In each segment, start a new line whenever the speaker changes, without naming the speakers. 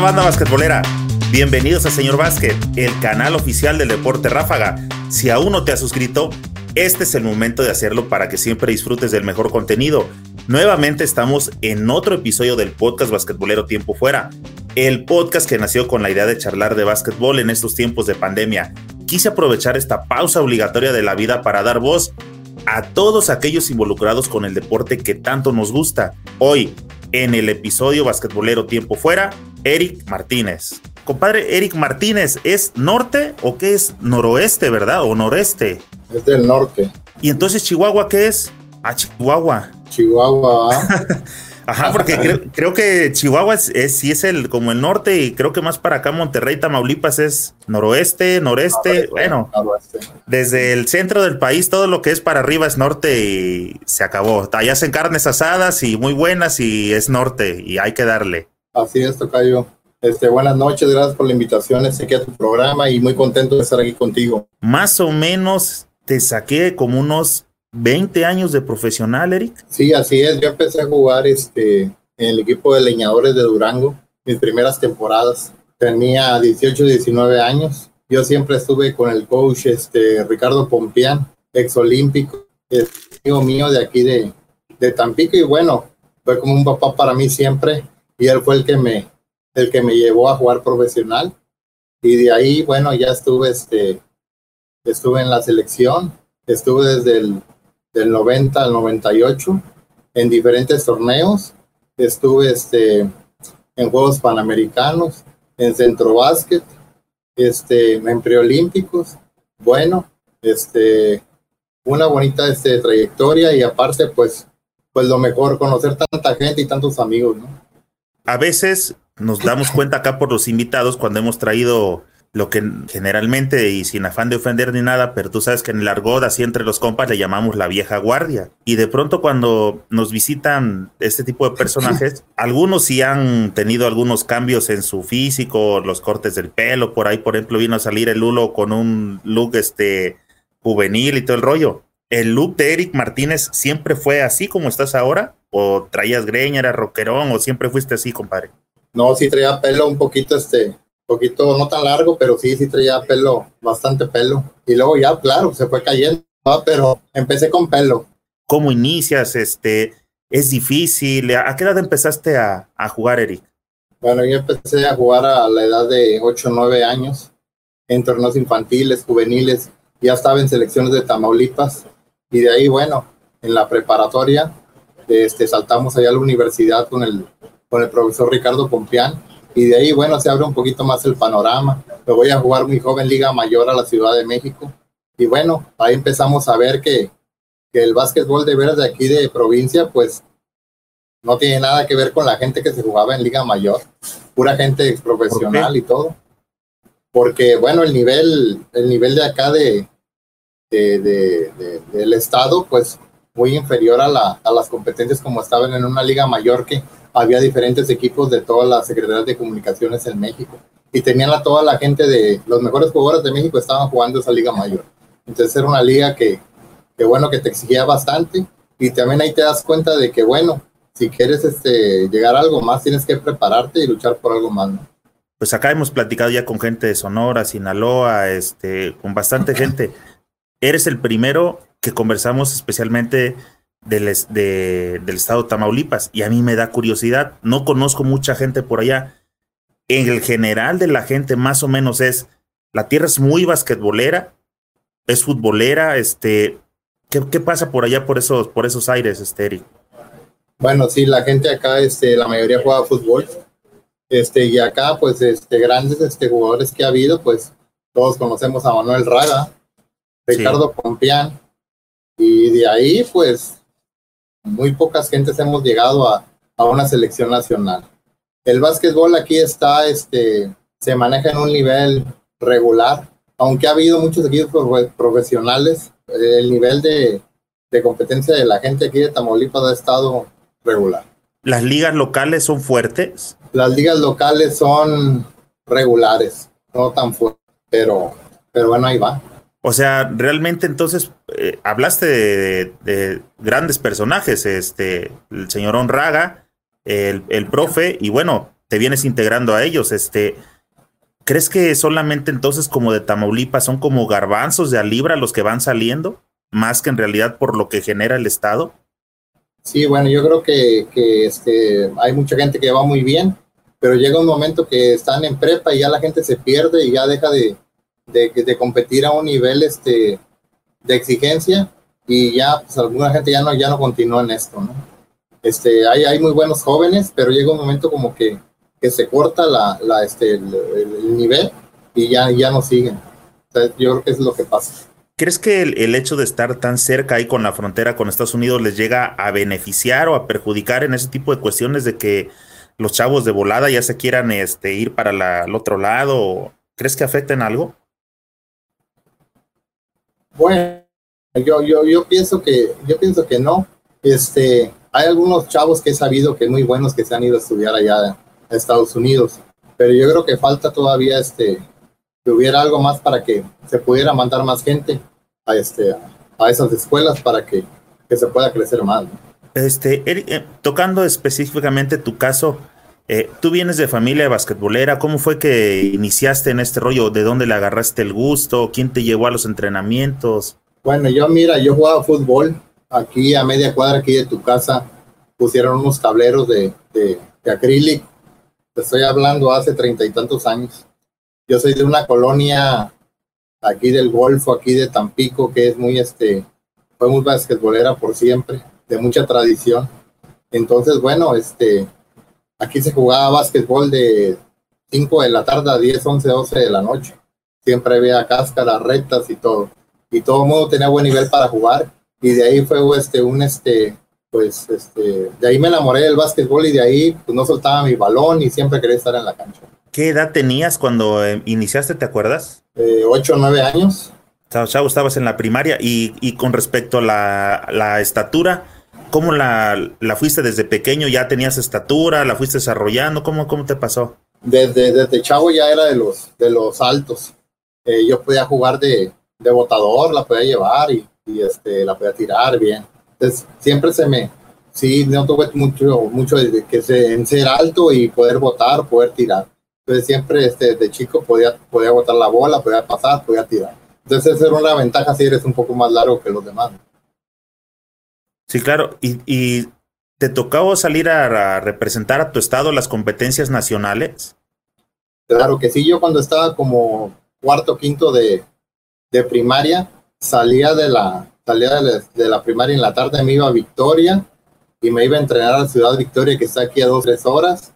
banda basquetbolera? Bienvenidos a Señor Básquet, el canal oficial del deporte ráfaga. Si aún no te has suscrito, este es el momento de hacerlo para que siempre disfrutes del mejor contenido. Nuevamente estamos en otro episodio del podcast basquetbolero Tiempo Fuera, el podcast que nació con la idea de charlar de básquetbol en estos tiempos de pandemia. Quise aprovechar esta pausa obligatoria de la vida para dar voz a todos aquellos involucrados con el deporte que tanto nos gusta. Hoy, en el episodio basquetbolero Tiempo Fuera, Eric Martínez. Compadre Eric Martínez, ¿es norte o qué es noroeste, verdad? ¿O noreste?
Es del norte.
¿Y entonces Chihuahua qué es? Ah, Chihuahua.
Chihuahua. ¿ah?
Ajá, porque creo, creo, que Chihuahua es, es, sí es el como el norte y creo que más para acá Monterrey, Tamaulipas es noroeste, noreste, noroeste, bueno, noroeste. desde el centro del país todo lo que es para arriba es norte y se acabó. Allá hacen carnes asadas y muy buenas y es norte y hay que darle.
Así es, Tocayo. Este, buenas noches, gracias por la invitación este, aquí a tu programa y muy contento de estar aquí contigo.
Más o menos te saqué como unos 20 años de profesional, Eric.
Sí, así es. Yo empecé a jugar este, en el equipo de leñadores de Durango, mis primeras temporadas. Tenía 18, 19 años. Yo siempre estuve con el coach este, Ricardo Pompián, exolímpico, es amigo mío de aquí de, de Tampico. Y bueno, fue como un papá para mí siempre. Y él fue el que me, el que me llevó a jugar profesional. Y de ahí, bueno, ya estuve, este, estuve en la selección. Estuve desde el del 90 al 98 en diferentes torneos. Estuve este, en Juegos Panamericanos, en Centro Básquet, este, en preolímpicos. Bueno, este, una bonita este, trayectoria y aparte, pues, pues lo mejor, conocer tanta gente y tantos amigos, ¿no?
A veces nos damos cuenta acá por los invitados cuando hemos traído lo que generalmente, y sin afán de ofender ni nada, pero tú sabes que en el argot, así entre los compas, le llamamos la vieja guardia. Y de pronto cuando nos visitan este tipo de personajes, algunos sí han tenido algunos cambios en su físico, los cortes del pelo, por ahí, por ejemplo, vino a salir el Lulo con un look este juvenil y todo el rollo. ¿El look de Eric Martínez siempre fue así como estás ahora? ¿O traías greña, era rockerón, o siempre fuiste así, compadre?
No, sí traía pelo un poquito este poquito, no tan largo, pero sí, sí traía pelo, bastante pelo. Y luego ya, claro, se fue cayendo, ¿no? pero empecé con pelo.
¿Cómo inicias? Este, ¿Es difícil? ¿A qué edad empezaste a, a jugar, Eric?
Bueno, yo empecé a jugar a la edad de 8 o 9 años, en torneos infantiles, juveniles, ya estaba en selecciones de Tamaulipas, y de ahí, bueno, en la preparatoria, este, saltamos allá a la universidad con el, con el profesor Ricardo Pompián, y de ahí, bueno, se abre un poquito más el panorama. Me voy a jugar muy joven Liga Mayor a la Ciudad de México. Y bueno, ahí empezamos a ver que, que el básquetbol de veras de aquí de provincia, pues no tiene nada que ver con la gente que se jugaba en Liga Mayor. Pura gente profesional y todo. Porque, bueno, el nivel, el nivel de acá de, de, de, del estado, pues muy inferior a, la, a las competencias como estaban en una liga mayor que había diferentes equipos de todas las secretarías de comunicaciones en México. Y tenían a toda la gente de los mejores jugadores de México estaban jugando esa liga mayor. Entonces era una liga que, que bueno, que te exigía bastante. Y también ahí te das cuenta de que, bueno, si quieres este, llegar a algo más, tienes que prepararte y luchar por algo más.
Pues acá hemos platicado ya con gente de Sonora, Sinaloa, este, con bastante gente. Eres el primero que conversamos especialmente del, de, del estado de Tamaulipas y a mí me da curiosidad. No conozco mucha gente por allá. En el general de la gente más o menos es, la tierra es muy basquetbolera, es futbolera, este, ¿qué, qué pasa por allá por esos, por esos aires, Esteri?
Bueno, sí, la gente acá, este, la mayoría juega fútbol, este, y acá, pues, este, grandes, este, jugadores que ha habido, pues, todos conocemos a Manuel Raga, Ricardo sí. Pompián, y de ahí, pues, muy pocas gentes hemos llegado a, a una selección nacional. El básquetbol aquí está, este, se maneja en un nivel regular, aunque ha habido muchos equipos profesionales, el nivel de, de competencia de la gente aquí de Tamaulipas ha estado regular.
¿Las ligas locales son fuertes?
Las ligas locales son regulares, no tan fuertes, pero, pero bueno, ahí va.
O sea, realmente entonces eh, hablaste de, de, grandes personajes, este, el señor Honraga, el, el profe, y bueno, te vienes integrando a ellos. Este, ¿Crees que solamente entonces como de Tamaulipas son como garbanzos de a libra los que van saliendo, más que en realidad por lo que genera el Estado?
Sí, bueno, yo creo que, que este, hay mucha gente que va muy bien, pero llega un momento que están en prepa y ya la gente se pierde y ya deja de, de, de competir a un nivel este, de exigencia y ya pues alguna gente ya no, ya no continúa en esto, ¿no? Este, hay, hay muy buenos jóvenes, pero llega un momento como que, que se corta la, la este, el, nivel y ya, ya no siguen. yo creo que es lo que pasa.
¿Crees que el, hecho de estar tan cerca ahí con la frontera con Estados Unidos les llega a beneficiar o a perjudicar en ese tipo de cuestiones de que los chavos de volada ya se quieran este, ir para la, el otro lado? ¿Crees que afecten algo?
Bueno, yo, yo, yo pienso que, yo pienso que no. Este, hay algunos chavos que he sabido que muy buenos que se han ido a estudiar allá a Estados Unidos, pero yo creo que falta todavía este, que hubiera algo más para que se pudiera mandar más gente a, este, a esas escuelas para que, que se pueda crecer más.
Este, eh, tocando específicamente tu caso, eh, tú vienes de familia basquetbolera, ¿cómo fue que iniciaste en este rollo? ¿De dónde le agarraste el gusto? ¿Quién te llevó a los entrenamientos?
Bueno, yo mira, yo jugaba fútbol aquí a media cuadra aquí de tu casa, pusieron unos tableros de, de, acrílico. Te estoy hablando hace treinta y tantos años. Yo soy de una colonia aquí del Golfo, aquí de Tampico, que es muy, este, fue muy basquetbolera por siempre, de mucha tradición. Entonces, bueno, este, aquí se jugaba basquetbol de 5 de la tarde a 10, 11, 12 de la noche. Siempre había cáscaras, rectas y todo y todo el mundo tenía buen nivel para jugar y de ahí fue este un este pues este de ahí me enamoré del básquetbol y de ahí pues no soltaba mi balón y siempre quería estar en la cancha.
¿Qué edad tenías cuando eh, iniciaste, te acuerdas?
Eh, ocho o nueve años.
Chavo, estabas en la primaria y, y con respecto a la, la estatura, ¿cómo la, la, fuiste desde pequeño? ¿Ya tenías estatura? ¿La fuiste desarrollando? ¿Cómo, cómo te pasó?
Desde, desde chavo ya era de los, de los altos. Eh, yo podía jugar de, de botador, la podía llevar y, y, este, la podía tirar bien. Entonces, siempre se me, sí, no tuve mucho, mucho de que se, en ser alto y poder botar, poder tirar. Entonces, siempre este, de chico podía, podía botar la bola, podía pasar, podía tirar. Entonces, esa era una ventaja si eres un poco más largo que los demás.
Sí, claro. Y, y te tocó salir a, representar a tu estado las competencias nacionales.
Claro que sí, yo cuando estaba como cuarto, quinto de, de primaria, salía de la, salía de la, primaria en la tarde, me iba a Victoria y me iba a entrenar a la ciudad Victoria, que está aquí a dos, tres horas,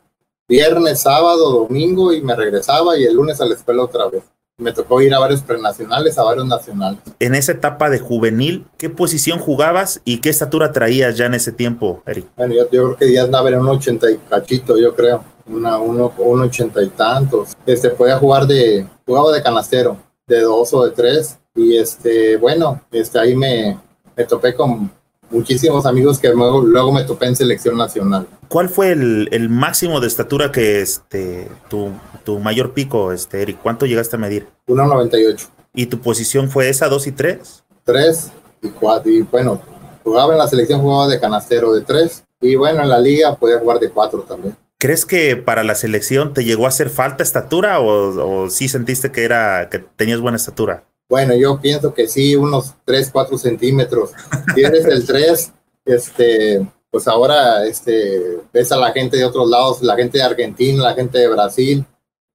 viernes, sábado, domingo, y me regresaba y el lunes a la escuela otra vez. Me tocó ir a varios prenacionales, a varios nacionales.
En esa etapa de juvenil, ¿qué posición jugabas y qué estatura traías ya en ese tiempo, Eric?
Bueno, yo, creo que ya andaba en un ochenta y cachito, yo creo, una, uno, un ochenta y tantos. Este, podía jugar de, jugaba de canastero, de dos o de tres. Y este, bueno, este, ahí me, me topé con muchísimos amigos que luego, luego, me topé en selección nacional.
¿Cuál fue el, el máximo de estatura que este, tu, tu, mayor pico, este, Eric? ¿Cuánto llegaste a medir?
1,98.
¿Y tu posición fue esa, dos y tres?
Tres y cuatro. Y bueno, jugaba en la selección, jugaba de canastero de tres. Y bueno, en la liga podía jugar de cuatro también.
¿Crees que para la selección te llegó a hacer falta estatura o, o sí sentiste que era que tenías buena estatura?
Bueno, yo pienso que sí, unos 3, 4 centímetros. Si eres el 3, este, pues ahora este, ves a la gente de otros lados, la gente de Argentina, la gente de Brasil.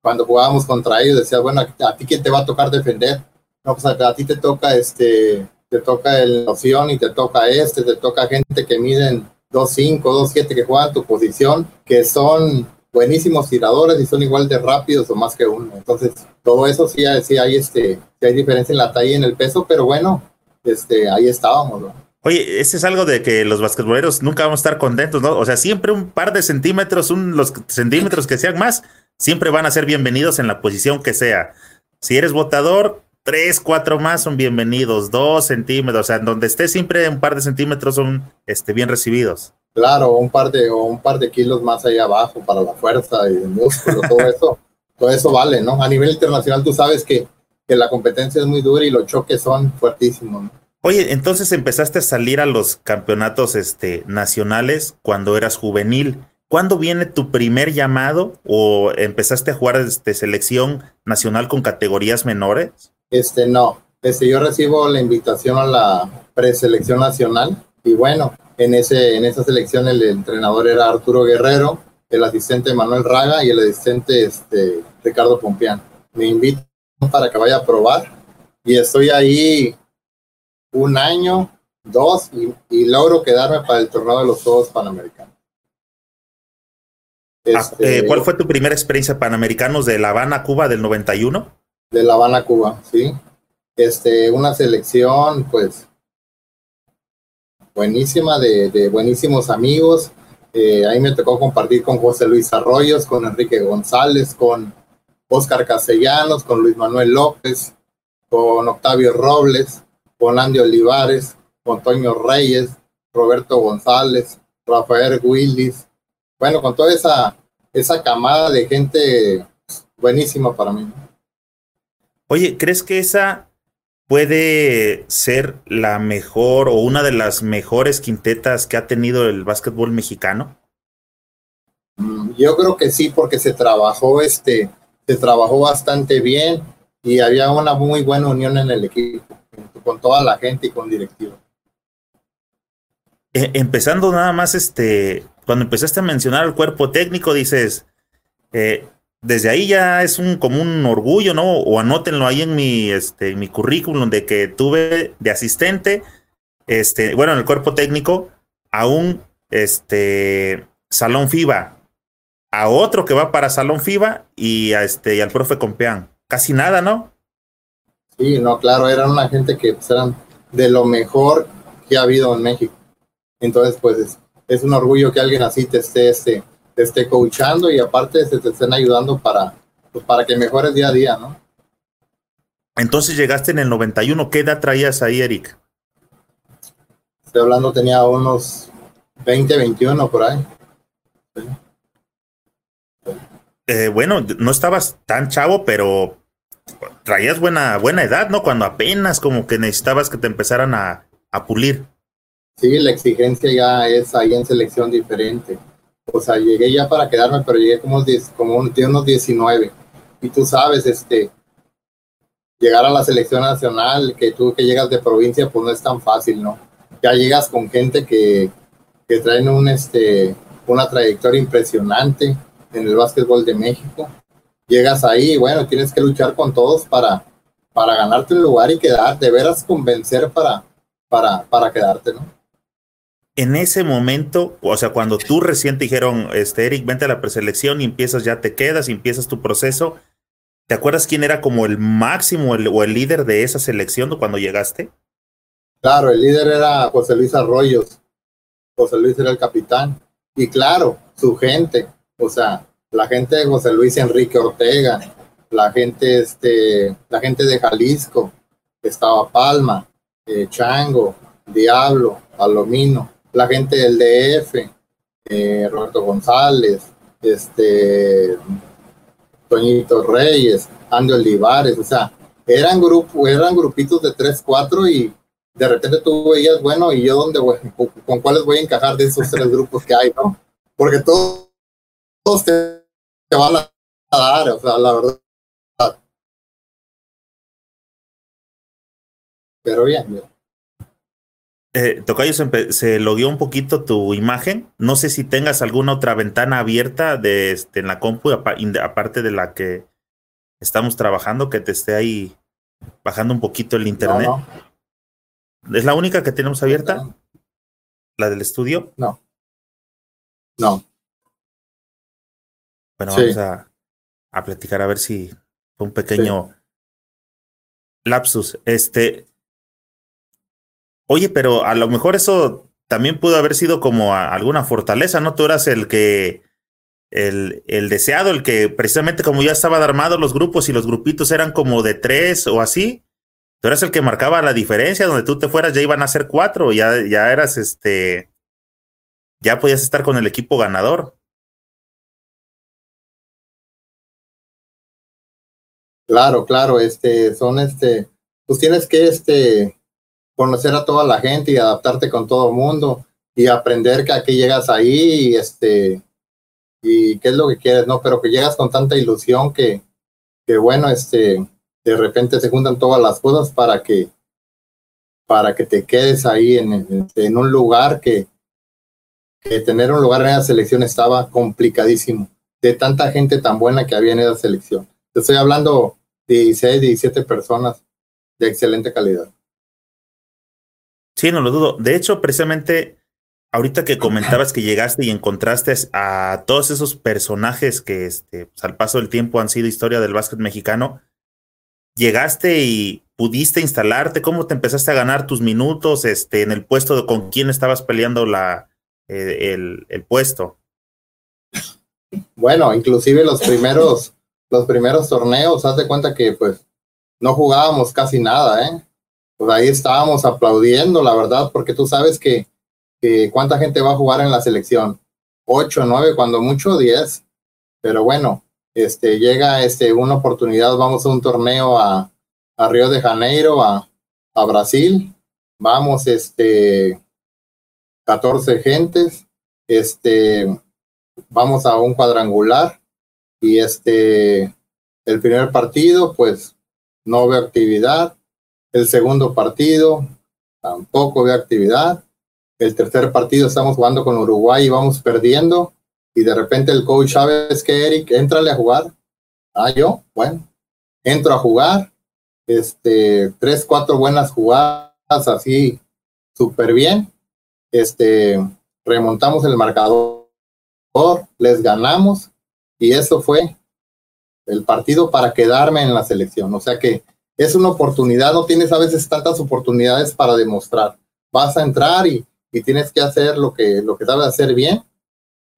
Cuando jugábamos contra ellos, decía, bueno, ¿a ti quién te va a tocar defender? No, pues a, ti te toca, este, te toca el opción y te toca este, te toca gente que miden 2-5, 2-7 que juegan tu posición, que son buenísimos tiradores y son igual de rápidos o más que uno. Entonces, todo eso sí, sí hay este, sí hay diferencia en la talla y en el peso, pero bueno, este, ahí estábamos, ¿no?
Oye, ese es algo de que los basquetboleros nunca vamos a estar contentos, ¿no? O sea, siempre un par de centímetros, un, los centímetros que sean más, siempre van a ser bienvenidos en la posición que sea. Si eres votador, tres, cuatro más son bienvenidos, dos centímetros, o sea, en donde esté siempre un par de centímetros son este, bien recibidos.
Claro, un par de, o un par de kilos más allá abajo para la fuerza y el músculo, todo eso, todo eso vale, ¿no? A nivel internacional tú sabes que, que la competencia es muy dura y los choques son fuertísimos, ¿no?
Oye, entonces empezaste a salir a los campeonatos este, nacionales cuando eras juvenil. ¿Cuándo viene tu primer llamado o empezaste a jugar este, selección nacional con categorías menores?
Este, no. Este, yo recibo la invitación a la preselección nacional y bueno, en, ese, en esa selección el entrenador era Arturo Guerrero, el asistente Manuel Raga y el asistente este, Ricardo Pompián. Me invitan para que vaya a probar y estoy ahí un año, dos y, logro quedarme para el torneo de los Juegos Panamericanos.
Ah, este, eh, ¿Cuál fue tu primera experiencia Panamericanos de La Habana, Cuba del 91?
De La Habana, Cuba, sí. Este, una selección, pues, buenísima, de, buenísimos amigos. Eh, ahí me tocó compartir con José Luis Arroyos, con Enrique González, con Oscar Castellanos, con Luis Manuel López, con Octavio Robles, con Andy Olivares, con Toño Reyes, Roberto González, Rafael Willis, bueno, con toda esa, esa camada de gente buenísima para mí.
Oye, ¿crees que esa puede ser la mejor o una de las mejores quintetas que ha tenido el básquetbol mexicano?
Mm, yo creo que sí, porque se trabajó, este, se trabajó bastante bien y había una muy buena unión en el equipo, con toda la gente y con directivo.
Eh, empezando nada más, este, cuando empezaste a mencionar el cuerpo técnico, dices, eh, desde ahí ya es un como un orgullo, ¿no? O anótenlo ahí en mi, este, mi currículum de que tuve de asistente, este, bueno, en el cuerpo técnico, a un este, salón FIBA, a otro que va para salón FIBA y este, y al profe Compeán. Casi nada, ¿no?
Sí, no, claro, eran una gente que pues, eran de lo mejor que ha habido en México. Entonces, pues es, un orgullo que alguien así te esté, este, te esté coachando y aparte te, te estén ayudando para, pues, para que mejores día a día, ¿no?
Entonces llegaste en el 91, ¿qué edad traías ahí, Eric?
Estoy hablando, tenía unos 20, 21 por ahí.
Eh, bueno, no estabas tan chavo, pero traías buena, buena edad, ¿no? Cuando apenas como que necesitabas que te empezaran a, a pulir.
Sí, la exigencia ya es ahí en selección diferente. O sea, llegué ya para quedarme, pero llegué como, como unos 19. Y tú sabes, este, llegar a la selección nacional, que tú que llegas de provincia, pues no es tan fácil, ¿no? Ya llegas con gente que, que traen un, este, una trayectoria impresionante en el básquetbol de México. Llegas ahí y bueno, tienes que luchar con todos para, para ganarte el lugar y quedar, de veras convencer para, para, para quedarte, ¿no?
En ese momento, o sea, cuando tú recién te dijeron, este, Eric, vente a la preselección y empiezas, ya te quedas y empiezas tu proceso, ¿te acuerdas quién era como el máximo o el líder de esa selección cuando llegaste?
Claro, el líder era José Luis Arroyos. José Luis era el capitán. Y claro, su gente, o sea, la gente de José Luis Enrique Ortega, la gente, este, la gente de Jalisco, estaba Palma, eh, Chango, Diablo, Palomino, la gente del DF, eh, Roberto González, este, Toñito Reyes, Andy Olivares, o sea, eran grupos, eran grupitos de tres, cuatro y de repente tú veías, bueno, y yo dónde voy, con cuáles voy a encajar de esos tres grupos que hay, ¿no? Porque todos, todos te, van a dar, o sea, la verdad. Pero bien, bien.
Eh, Tocayo, se, se logueó un poquito tu imagen. No sé si tengas alguna otra ventana abierta de, este, en la compu, aparte de la que estamos trabajando, que te esté ahí bajando un poquito el internet. ¿Es la única que tenemos abierta? ¿La del estudio?
No. No.
Bueno, vamos a, a, platicar a ver si fue un pequeño lapsus. Este, Oye, pero a lo mejor eso también pudo haber sido como alguna fortaleza, ¿no? Tú eras el que, el, el deseado, el que precisamente como ya estaban armados los grupos y los grupitos eran como de tres o así, tú eras el que marcaba la diferencia, donde tú te fueras ya iban a ser cuatro, ya, ya eras este, ya podías estar con el equipo ganador.
Claro, claro, este, son este, pues tienes que este, conocer a toda la gente y adaptarte con todo el mundo y aprender que aquí llegas ahí y este y qué es lo que quieres, ¿no? Pero que llegas con tanta ilusión que, que bueno, este, de repente se juntan todas las cosas para que, para que te quedes ahí en, en un lugar que, que tener un lugar en esa selección estaba complicadísimo, de tanta gente tan buena que había en esa selección. Te estoy hablando de 16, 17 personas de excelente calidad.
Sí, no lo dudo. De hecho, precisamente ahorita que comentabas que llegaste y encontraste a todos esos personajes que este, pues, al paso del tiempo han sido historia del básquet mexicano, llegaste y pudiste instalarte, ¿cómo te empezaste a ganar tus minutos este, en el puesto de con quién estabas peleando la, eh, el, el, puesto?
Bueno, inclusive los primeros, los primeros torneos, haz de cuenta que pues no jugábamos casi nada, ¿eh? Pues ahí estábamos aplaudiendo, la verdad, porque tú sabes que cuánta gente va a jugar en la selección. Ocho, nueve, cuando mucho, diez. Pero bueno, este, llega este, una oportunidad, vamos a un torneo a, a Río de Janeiro, a, a Brasil. Vamos, este, 14 gentes. Este, vamos a un cuadrangular. Y este, el primer partido, pues, no veo actividad. El segundo partido, tampoco veo actividad el tercer partido estamos jugando con Uruguay y vamos perdiendo. Y de repente el coach ¿sabes que Eric, entrale a jugar. Ah, yo, bueno, entro a jugar. Este, tres, cuatro buenas jugadas así, súper bien. Este, remontamos el marcador, les ganamos. Y eso fue el partido para quedarme en la selección. O sea que es una oportunidad, no tienes a veces tantas oportunidades para demostrar. Vas a entrar y y tienes que hacer lo que, lo que sabes hacer bien.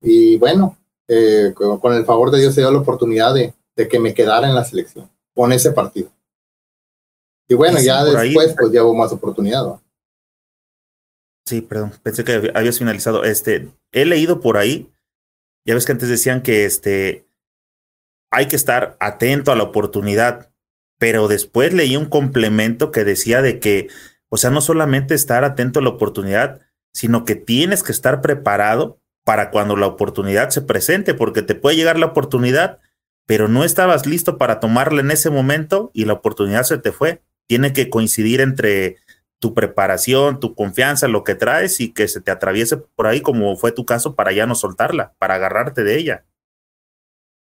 Y bueno, eh, con, el favor de Dios se dio la oportunidad de, de, que me quedara en la selección con ese partido. Y bueno, ya después pues ya hubo más oportunidad.
Sí, perdón, pensé que habías finalizado. Este, he leído por ahí, ya ves que antes decían que este, hay que estar atento a la oportunidad, pero después leí un complemento que decía de que, o sea, no solamente estar atento a la oportunidad, sino que tienes que estar preparado para cuando la oportunidad se presente, porque te puede llegar la oportunidad, pero no estabas listo para tomarla en ese momento y la oportunidad se te fue. Tiene que coincidir entre tu preparación, tu confianza, lo que traes y que se te atraviese por ahí, como fue tu caso, para ya no soltarla, para agarrarte de ella.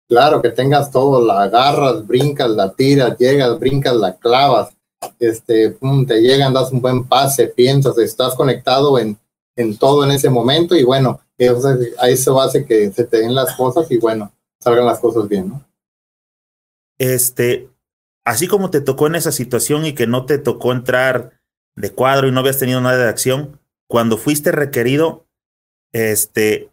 Claro, que tengas todo, la agarras, brincas, la tiras, llegas, brincas, la clavas, este, te llegan, das un buen pase, piensas, estás conectado en, en todo en ese momento y bueno, a eso hace que se te den las cosas y bueno, salgan las cosas bien, ¿no?
Este, así como te tocó en esa situación y que no te tocó entrar de cuadro y no habías tenido nada de acción, cuando fuiste requerido, este,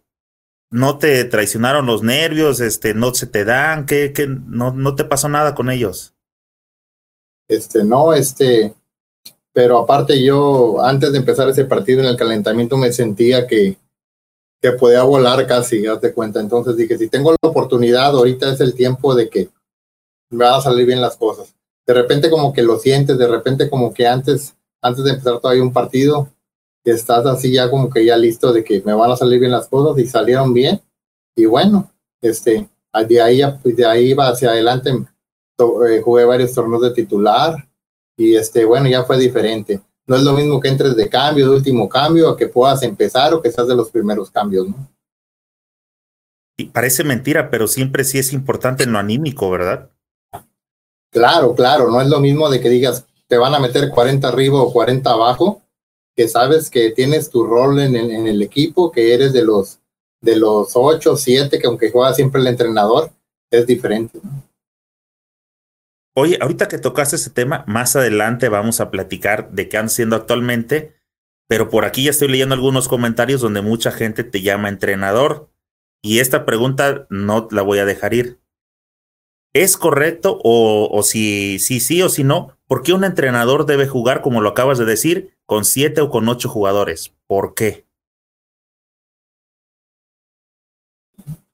no te traicionaron los nervios, este, no se te dan, que, que no, no te pasó nada con ellos.
Este, no, este, pero aparte yo, antes de empezar ese partido en el calentamiento, me sentía que, que podía volar casi, de cuenta. Entonces dije, si tengo la oportunidad, ahorita es el tiempo de que me van a salir bien las cosas. De repente como que lo sientes, de repente como que antes, antes de empezar todavía un partido, estás así ya como que ya listo de que me van a salir bien las cosas y salieron bien. Y bueno, este, de ahí, de ahí va hacia adelante, eh, jugué varios torneos de titular, y este, bueno, ya fue diferente. No es lo mismo que entres de cambio, de último cambio, a que puedas empezar o que seas de los primeros cambios, ¿no?
Y parece mentira, pero siempre sí es importante en lo anímico, ¿verdad?
Claro, claro, no es lo mismo de que digas, te van a meter 40 arriba o 40 abajo, que sabes que tienes tu rol en, el equipo, que eres de los de los 8, 7, que aunque juega siempre el entrenador, es diferente.
Oye, ahorita que tocaste ese tema, más adelante vamos a platicar de qué han siendo actualmente, pero por aquí ya estoy leyendo algunos comentarios donde mucha gente te llama entrenador y esta pregunta no la voy a dejar ir. ¿Es correcto o, o si sí, sí, sí o si no? ¿Por qué un entrenador debe jugar, como lo acabas de decir, con siete o con ocho jugadores? ¿Por qué?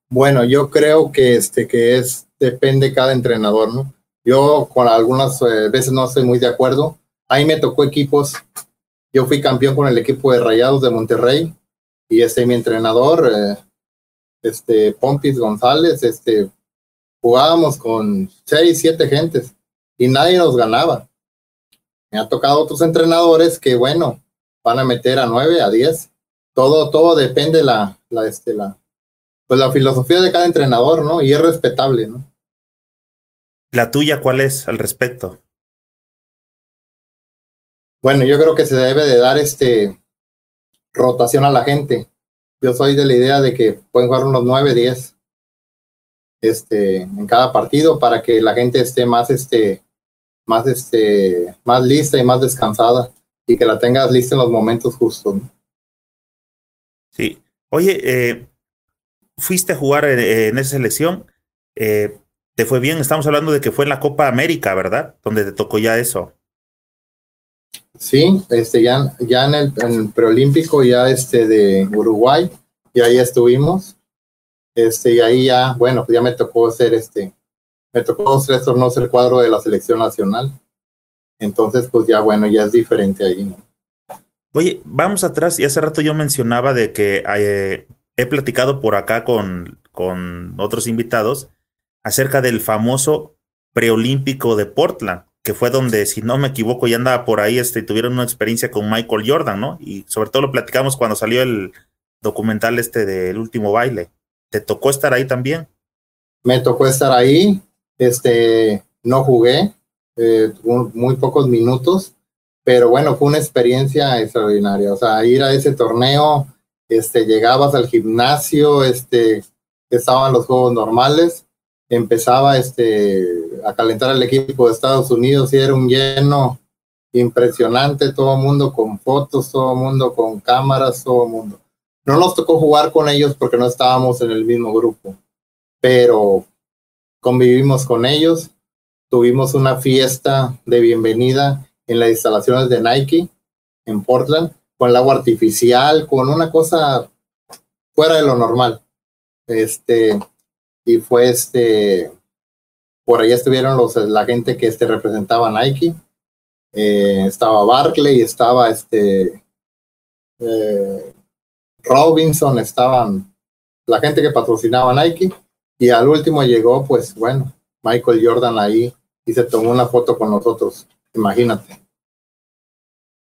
Bueno, yo creo que este que es depende cada entrenador, ¿no? Yo con algunas eh, veces no estoy muy de acuerdo. Ahí me tocó equipos. Yo fui campeón con el equipo de Rayados de Monterrey y este mi entrenador, eh, este, Pompis González, este, jugábamos con seis, siete gentes y nadie nos ganaba. Me ha tocado otros entrenadores que, bueno, van a meter a nueve, a diez. Todo, todo depende la, la, este, la, pues la filosofía de cada entrenador, ¿no? Y es respetable, ¿no?
¿La tuya cuál es al respecto?
Bueno, yo creo que se debe de dar este rotación a la gente. Yo soy de la idea de que pueden jugar unos nueve, diez este, en cada partido para que la gente esté más, este, más, este, más lista y más descansada y que la tengas lista en los momentos justos.
Sí. Oye, eh, fuiste a jugar en, esa selección. Eh, ¿Te fue bien? Estamos hablando de que fue en la Copa América, ¿verdad? Donde te tocó ya eso.
Sí, este, ya, ya en, el, en el preolímpico ya este de Uruguay, y ahí estuvimos. Este, y ahí ya, bueno, pues ya me tocó ser este, me tocó ser no el cuadro de la selección nacional. Entonces, pues ya bueno, ya es diferente ahí, ¿no?
Oye, vamos atrás, y hace rato yo mencionaba de que eh, he platicado por acá con, con otros invitados acerca del famoso preolímpico de Portland, que fue donde, si no me equivoco, ya andaba por ahí, este, tuvieron una experiencia con Michael Jordan, ¿no? Y sobre todo lo platicamos cuando salió el documental este del último baile. ¿Te tocó estar ahí también?
Me tocó estar ahí, este, no jugué, eh, muy pocos minutos, pero bueno, fue una experiencia extraordinaria. O sea, ir a ese torneo, este, llegabas al gimnasio, este, estaban los juegos normales, empezaba este, a calentar el equipo de Estados Unidos y era un lleno impresionante, todo el mundo con fotos, todo el mundo con cámaras, todo el mundo. No nos tocó jugar con ellos porque no estábamos en el mismo grupo, pero convivimos con ellos, tuvimos una fiesta de bienvenida en las instalaciones de Nike en Portland, con el agua artificial, con una cosa fuera de lo normal. Este, y fue este, por ahí estuvieron los, la gente que este, representaba Nike, eh, estaba Barclay, estaba este, eh, Robinson, estaban la gente que patrocinaba Nike y al último llegó, pues bueno, Michael Jordan ahí y se tomó una foto con nosotros. Imagínate.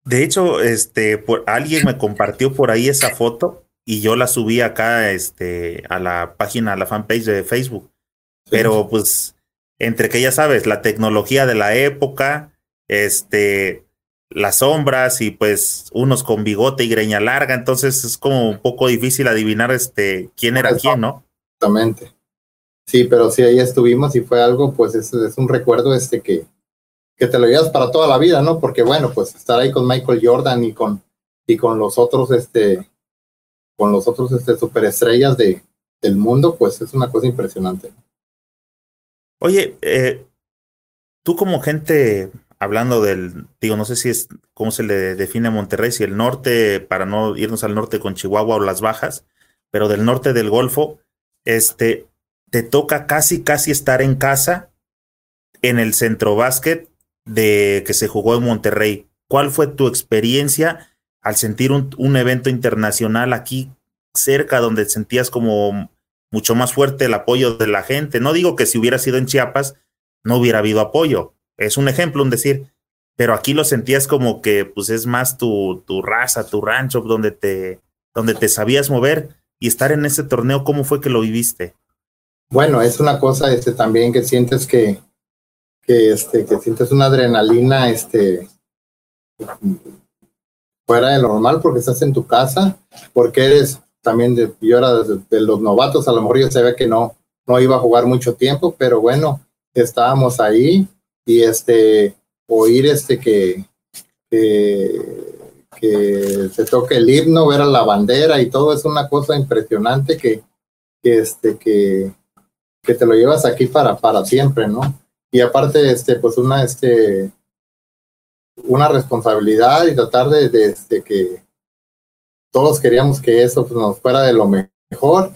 De hecho, este, por, alguien me compartió por ahí esa foto y yo la subí acá, este, a la página, a la fanpage de Facebook. Pero pues, entre que ya sabes, la tecnología de la época, este, las sombras y pues unos con bigote y greña larga, entonces es como un poco difícil adivinar este quién era quién, ¿no?
Exactamente. Sí, pero sí, ahí estuvimos y fue algo, pues es, es un recuerdo este que, que te lo llevas para toda la vida, ¿no? Porque bueno, pues estar ahí con Michael Jordan y con, y con los otros, este, con los otros este, superestrellas de, del mundo, pues es una cosa impresionante.
Oye, eh, tú como gente hablando del, digo, no sé si es, cómo se le define a Monterrey, si el norte, para no irnos al norte con Chihuahua o las bajas, pero del norte del Golfo, este, te toca casi, casi estar en casa en el centro básquet de que se jugó en Monterrey. ¿Cuál fue tu experiencia al sentir un, un evento internacional aquí cerca donde sentías como mucho más fuerte el apoyo de la gente? No digo que si hubiera sido en Chiapas no hubiera habido apoyo, es un ejemplo, un decir, pero aquí lo sentías como que pues es más tu, tu raza, tu rancho, donde te, donde te sabías mover y estar en ese torneo, ¿cómo fue que lo viviste?
Bueno, es una cosa este, también que sientes que, que, este, que sientes una adrenalina este, fuera de lo normal porque estás en tu casa, porque eres también de, yo era de, los novatos, a lo mejor yo sabía que no, no iba a jugar mucho tiempo, pero bueno, estábamos ahí y este oír este que, que, que, se toque el himno, ver a la bandera y todo es una cosa impresionante que, que este que, que te lo llevas aquí para, para siempre, ¿no? Y aparte, este, pues una, este, una responsabilidad y tratar de, de, que todos queríamos que eso pues, nos fuera de lo mejor.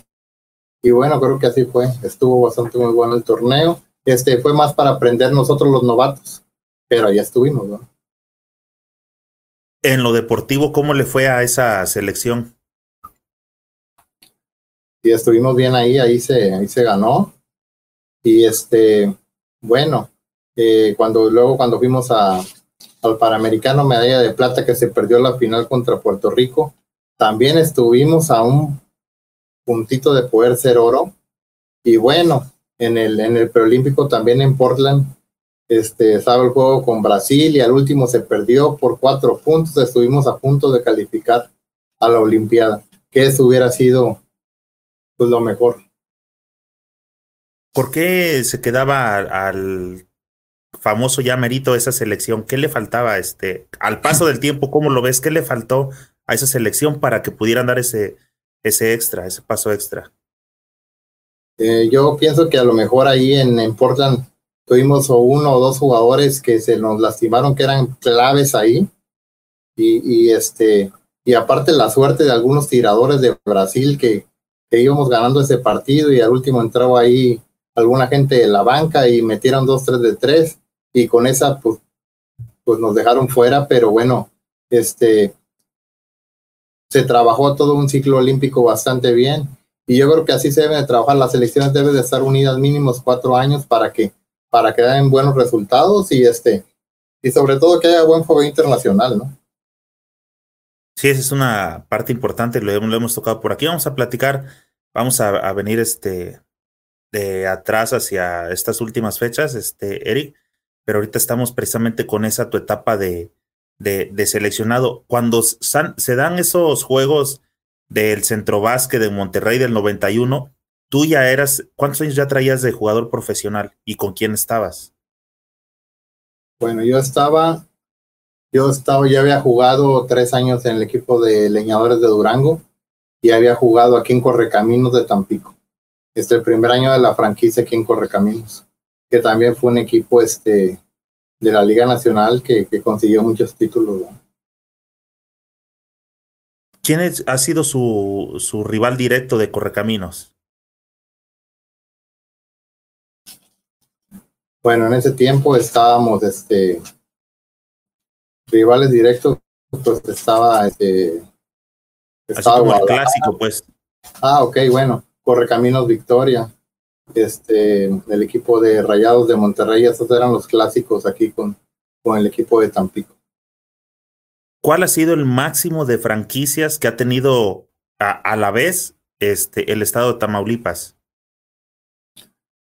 Y bueno, creo que así fue. Estuvo bastante muy bueno el torneo este, fue más para aprender nosotros los novatos, pero ahí estuvimos, ¿no?
En lo deportivo, ¿cómo le fue a esa selección?
y estuvimos bien ahí, ahí se, ahí se ganó. Y este, bueno, eh, cuando luego cuando fuimos a, al Panamericano Medalla de Plata que se perdió la final contra Puerto Rico, también estuvimos a un puntito de poder ser oro. Y bueno, en el, en el preolímpico también en Portland, este, estaba el juego con Brasil y al último se perdió por cuatro puntos. Estuvimos a punto de calificar a la Olimpiada, que eso hubiera sido pues lo mejor.
¿Por qué se quedaba al famoso ya merito esa selección? ¿Qué le faltaba este al paso del tiempo? ¿Cómo lo ves? ¿Qué le faltó a esa selección para que pudieran dar ese ese extra, ese paso extra?
Eh, yo pienso que a lo mejor ahí en, en Portland tuvimos uno o dos jugadores que se nos lastimaron, que eran claves ahí. Y, y, este, y aparte la suerte de algunos tiradores de Brasil que, que íbamos ganando ese partido y al último entraba ahí alguna gente de la banca y metieron dos, tres de tres y con esa pues, pues nos dejaron fuera, pero bueno, este se trabajó todo un ciclo olímpico bastante bien y yo creo que así se deben de trabajar. Las selecciones deben de estar unidas mínimos cuatro años para que para que den buenos resultados y este y sobre todo que haya buen juego internacional, ¿no?
Sí, esa es una parte importante, lo, hemos tocado por aquí. Vamos a platicar, vamos a, a venir este de atrás hacia estas últimas fechas, este, Eric, pero ahorita estamos precisamente con esa tu etapa de, de, seleccionado. Cuando se dan esos juegos del Centro de Monterrey del 91, tú ya eras, ¿cuántos años ya traías de jugador profesional y con quién estabas?
Bueno, yo estaba, yo estaba, ya había jugado tres años en el equipo de leñadores de Durango y había jugado aquí en Correcaminos de Tampico este, el primer año de la franquicia aquí en Correcaminos, que también fue un equipo este, de la Liga Nacional que, que consiguió muchos títulos. ¿no?
¿Quién es, ha sido su, su rival directo de Correcaminos?
Bueno, en ese tiempo estábamos, este, rivales directos, pues estaba, este,
estaba Así como el clásico, pues.
Ah, ok, bueno. Correcaminos Victoria, este, el equipo de Rayados de Monterrey, esos eran los clásicos aquí con, con el equipo de Tampico.
¿Cuál ha sido el máximo de franquicias que ha tenido a, a la vez este, el estado de Tamaulipas?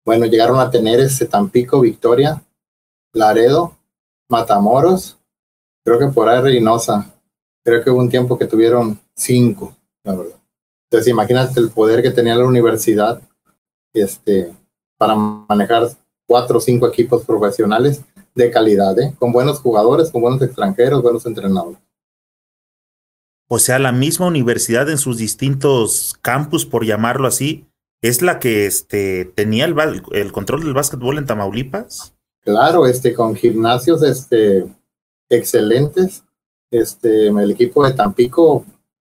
Bueno, llegaron a tener este Tampico, Victoria, Laredo, Matamoros, creo que por ahí Reynosa. Creo que hubo un tiempo que tuvieron cinco, la verdad. Entonces, imagínate el poder que tenía la universidad este, para manejar cuatro o cinco equipos profesionales de calidad, ¿eh? con buenos jugadores, con buenos extranjeros, buenos entrenadores.
O sea, la misma universidad en sus distintos campus, por llamarlo así, es la que este, tenía el, el control del básquetbol en Tamaulipas.
Claro, este, con gimnasios este, excelentes. Este, el equipo de Tampico,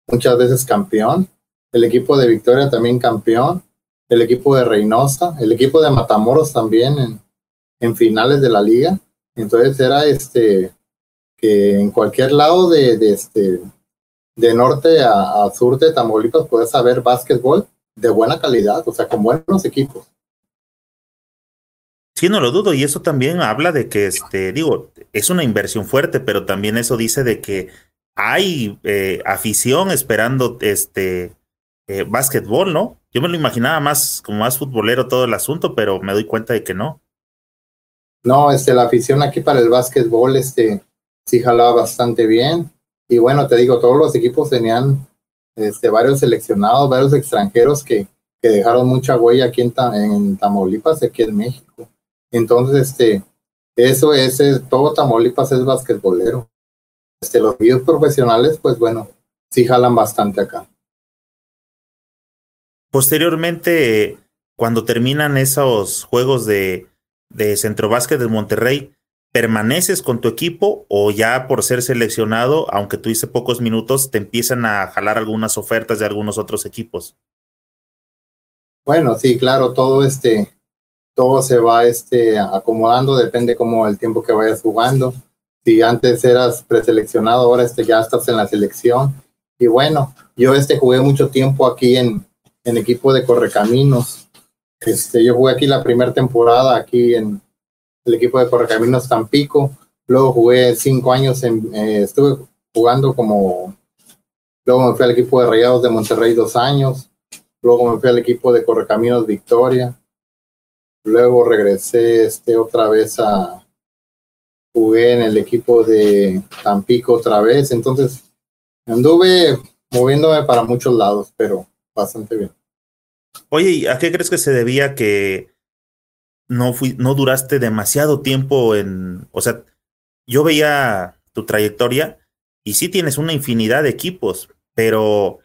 muchas veces campeón, el equipo de Victoria también campeón, el equipo de Reynosa, el equipo de Matamoros también en, en finales de la liga. Entonces era este que en cualquier lado de, de este de norte a, sur de Tamaulipas puedes saber básquetbol de buena calidad, o sea, con buenos equipos.
Sí, no lo dudo, y eso también habla de que, este, digo, es una inversión fuerte, pero también eso dice de que hay eh, afición esperando este eh, básquetbol, ¿no? Yo me lo imaginaba más como más futbolero todo el asunto, pero me doy cuenta de que no.
No, este, la afición aquí para el básquetbol, este, sí jalaba bastante bien. Y bueno, te digo, todos los equipos tenían este, varios seleccionados, varios extranjeros que, que dejaron mucha huella aquí en, en Tamaulipas, aquí en México. Entonces, este, eso es, es todo Tamaulipas es basquetbolero. Este, los equipos profesionales, pues bueno, sí jalan bastante acá.
Posteriormente, cuando terminan esos juegos de, de Centro de Monterrey, ¿permaneces con tu equipo o ya por ser seleccionado, aunque tuviste pocos minutos, te empiezan a jalar algunas ofertas de algunos otros equipos?
Bueno, sí, claro, todo este, todo se va este, acomodando, depende como el tiempo que vayas jugando. Si antes eras preseleccionado, ahora este, ya estás en la selección. Y bueno, yo este, jugué mucho tiempo aquí en, en equipo de Correcaminos. Este, yo jugué aquí la primera temporada, aquí en el equipo de Correcaminos Tampico. Luego jugué cinco años, en, eh, estuve jugando como, luego me fui al equipo de Rayados de Monterrey dos años. Luego me fui al equipo de Correcaminos Victoria. Luego regresé este, otra vez a, jugué en el equipo de Tampico otra vez. Entonces, anduve moviéndome para muchos lados, pero bastante bien.
Oye, ¿a qué crees que se debía que no, no duraste demasiado tiempo en, o sea, yo veía tu trayectoria y sí tienes una infinidad de equipos, pero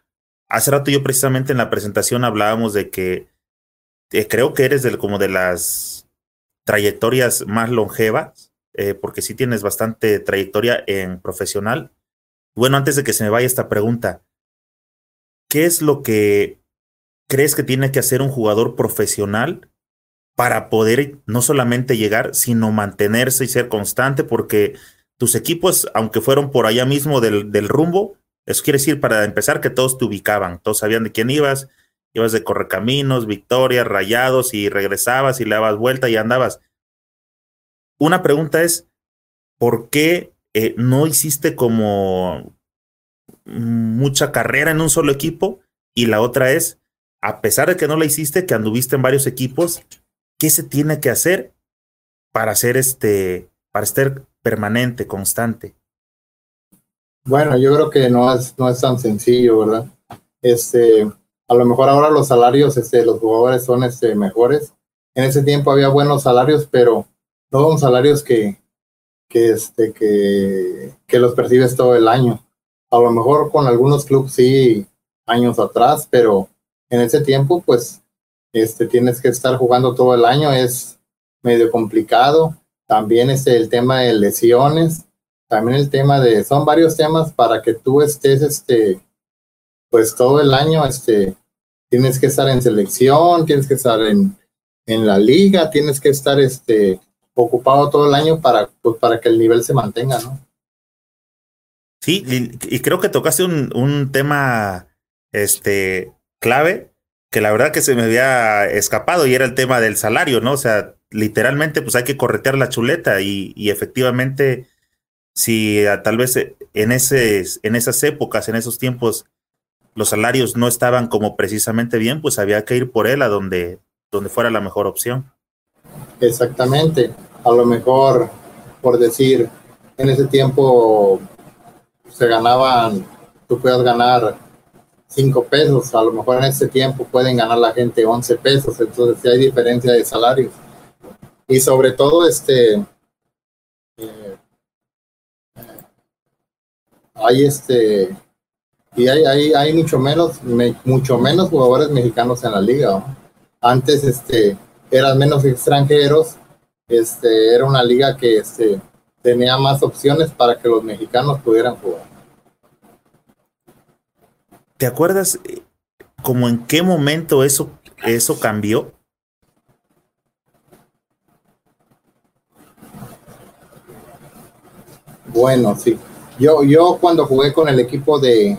hace rato yo precisamente en la presentación hablábamos de que eh, creo que eres del, como de las trayectorias más longevas, eh, porque sí tienes bastante trayectoria en profesional. Bueno, antes de que se me vaya esta pregunta, ¿qué es lo que crees que tiene que hacer un jugador profesional para poder no solamente llegar, sino mantenerse y ser constante? Porque tus equipos, aunque fueron por allá mismo del, del rumbo, eso quiere decir, para empezar, que todos te ubicaban, todos sabían de quién ibas, ibas de correcaminos, victorias, rayados y regresabas y le dabas vuelta y andabas. Una pregunta es, ¿por qué eh, no hiciste como mucha carrera en un solo equipo? Y la otra es, a pesar de que no la hiciste, que anduviste en varios equipos, ¿qué se tiene que hacer para ser este, para estar permanente, constante?
Bueno, yo creo que no es, no es tan sencillo, ¿verdad? Este, a lo mejor ahora los salarios, este, los jugadores son este, mejores. En ese tiempo había buenos salarios, pero no son salarios que, que, este, que, que los percibes todo el año. A lo mejor con algunos clubes sí, años atrás, pero en ese tiempo, pues, este, tienes que estar jugando todo el año, es medio complicado. También este, el tema de lesiones, también el tema de, son varios temas para que tú estés, este, pues todo el año, este, tienes que estar en selección, tienes que estar en, en la liga, tienes que estar, este, ocupado todo el año para, pues, para que el nivel se mantenga, ¿no?
Sí, y, creo que tocaste un, un tema, este, clave, que la verdad que se me había escapado y era el tema del salario, ¿no? O sea, literalmente, pues hay que corretear la chuleta y, efectivamente si tal vez eh, en, ese, en esas épocas, en esos tiempos, los salarios no estaban como precisamente bien, pues había que ir por él a donde, donde fuera la mejor opción.
Exactamente. A lo mejor, por decir, en ese tiempo se ganaban, tú puedes ganar cinco pesos, a lo mejor en ese tiempo pueden ganar la gente 11 pesos, entonces sí hay diferencia de salarios. Y sobre todo, este, hay este y hay, hay, hay mucho menos mucho menos jugadores mexicanos en la liga antes este eran menos extranjeros este era una liga que este tenía más opciones para que los mexicanos pudieran jugar.
Te acuerdas eh, como en qué momento eso eso cambió
bueno sí. Yo, yo cuando jugué con el equipo de,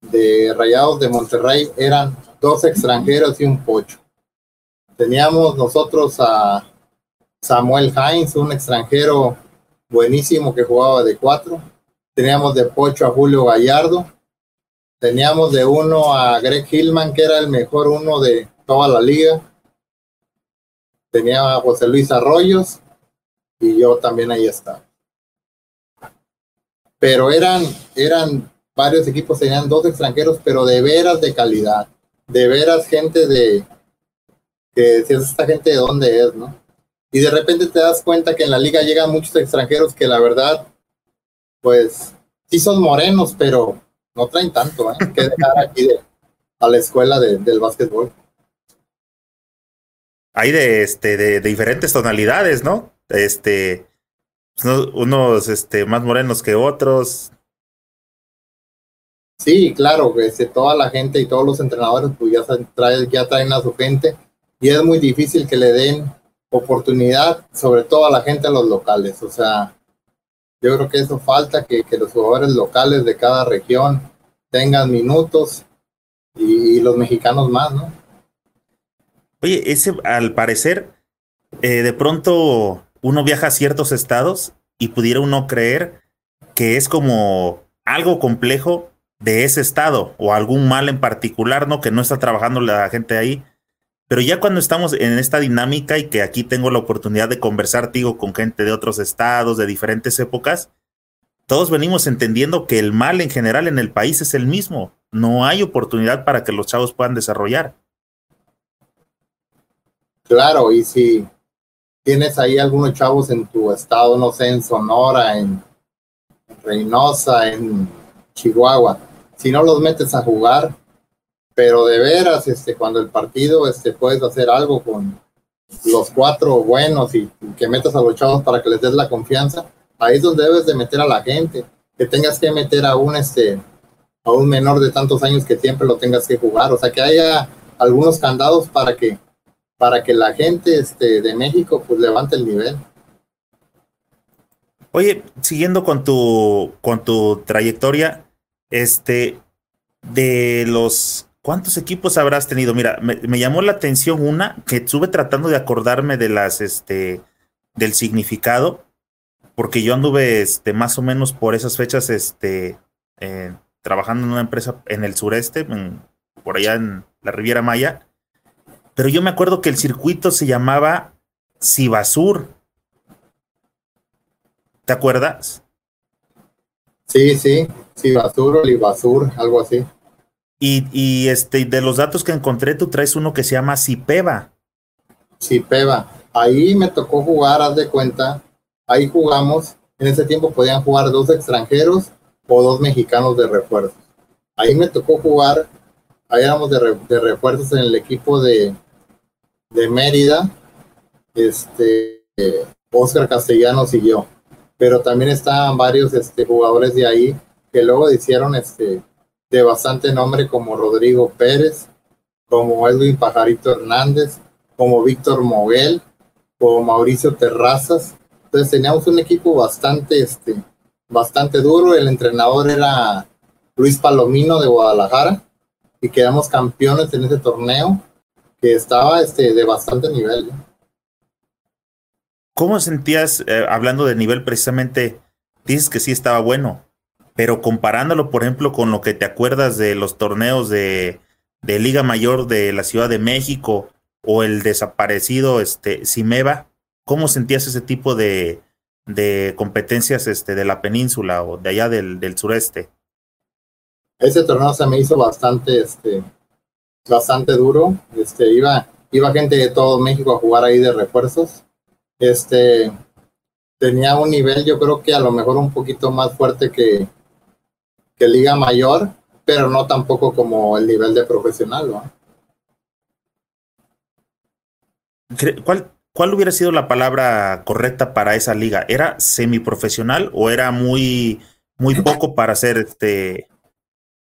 de Rayados de Monterrey eran dos extranjeros y un pocho. Teníamos nosotros a Samuel Hines, un extranjero buenísimo que jugaba de cuatro. Teníamos de pocho a Julio Gallardo. Teníamos de uno a Greg Hillman, que era el mejor uno de toda la liga. Tenía a José Luis Arroyos y yo también ahí estaba pero eran, eran varios equipos, tenían dos extranjeros, pero de veras de calidad, de veras gente de, que decías, esta gente de dónde es, ¿no? Y de repente te das cuenta que en la liga llegan muchos extranjeros que la verdad, pues, sí son morenos, pero no traen tanto, ¿eh? Que dejar aquí a la escuela del básquetbol.
Hay de, este, de diferentes tonalidades, ¿no? Este, unos este, más morenos que otros.
Sí, claro, este, toda la gente y todos los entrenadores pues ya, traen, ya traen a su gente y es muy difícil que le den oportunidad, sobre todo a la gente a los locales. O sea, yo creo que eso falta, que, que los jugadores locales de cada región tengan minutos y, los mexicanos más, ¿no?
Oye, ese al parecer, eh, de pronto uno viaja a ciertos estados y pudiera uno creer que es como algo complejo de ese estado o algún mal en particular, ¿no? Que no está trabajando la gente ahí. Pero ya cuando estamos en esta dinámica y que aquí tengo la oportunidad de conversar, digo, con gente de otros estados, de diferentes épocas, todos venimos entendiendo que el mal en general en el país es el mismo. No hay oportunidad para que los chavos puedan desarrollar.
Claro, y si tienes ahí algunos chavos en tu estado, no sé, en Sonora, en Reynosa, en Chihuahua, si no los metes a jugar, pero de veras, este, cuando el partido, este, puedes hacer algo con los cuatro buenos y, que metas a los chavos para que les des la confianza, ahí es donde debes de meter a la gente, que tengas que meter a un, este, a un menor de tantos años que siempre lo tengas que jugar, o sea, que haya algunos candados para que, para que la gente, este, de México, pues levante el nivel.
Oye, siguiendo con tu, con tu trayectoria, este, de los ¿Cuántos equipos habrás tenido? Mira, me, llamó la atención una que estuve tratando de acordarme de las, este, del significado, porque yo anduve, este, más o menos por esas fechas, este, eh, trabajando en una empresa en el sureste, por allá en la Riviera Maya, pero yo me acuerdo que el circuito se llamaba Sibasur. ¿Te acuerdas?
Sí, sí, Sibasur o Libasur, algo así.
Y, este, de los datos que encontré, tú traes uno que se llama Cipeva.
Cipeva. Ahí me tocó jugar, haz de cuenta. Ahí jugamos. En ese tiempo podían jugar dos extranjeros o dos mexicanos de refuerzos. Ahí me tocó jugar. Ahí éramos de, refuerzos en el equipo de, de Mérida. Este, Oscar Castellanos y yo. Pero también estaban varios este, jugadores de ahí que luego hicieron este, de bastante nombre como Rodrigo Pérez, como Edwin Pajarito Hernández, como Víctor Moguel, como Mauricio Terrazas. Entonces teníamos un equipo bastante, este, bastante duro. El entrenador era Luis Palomino de Guadalajara y quedamos campeones en ese torneo que estaba este, de bastante nivel.
¿Cómo sentías, eh, hablando de nivel precisamente, dices que sí estaba bueno, pero comparándolo, por ejemplo, con lo que te acuerdas de los torneos de, Liga Mayor de la Ciudad de México o el desaparecido este, Cimeva, ¿cómo sentías ese tipo de, competencias este, de la península o de allá del, sureste?
Ese torneo se me hizo bastante, este, bastante duro. Este, iba, iba gente de todo México a jugar ahí de refuerzos. Este, tenía un nivel, yo creo que a lo mejor un poquito más fuerte que, que liga mayor, pero no tampoco como el nivel de profesional. ¿no?
¿Cuál, ¿Cuál hubiera sido la palabra correcta para esa liga? ¿Era semiprofesional o era muy, muy poco para ser este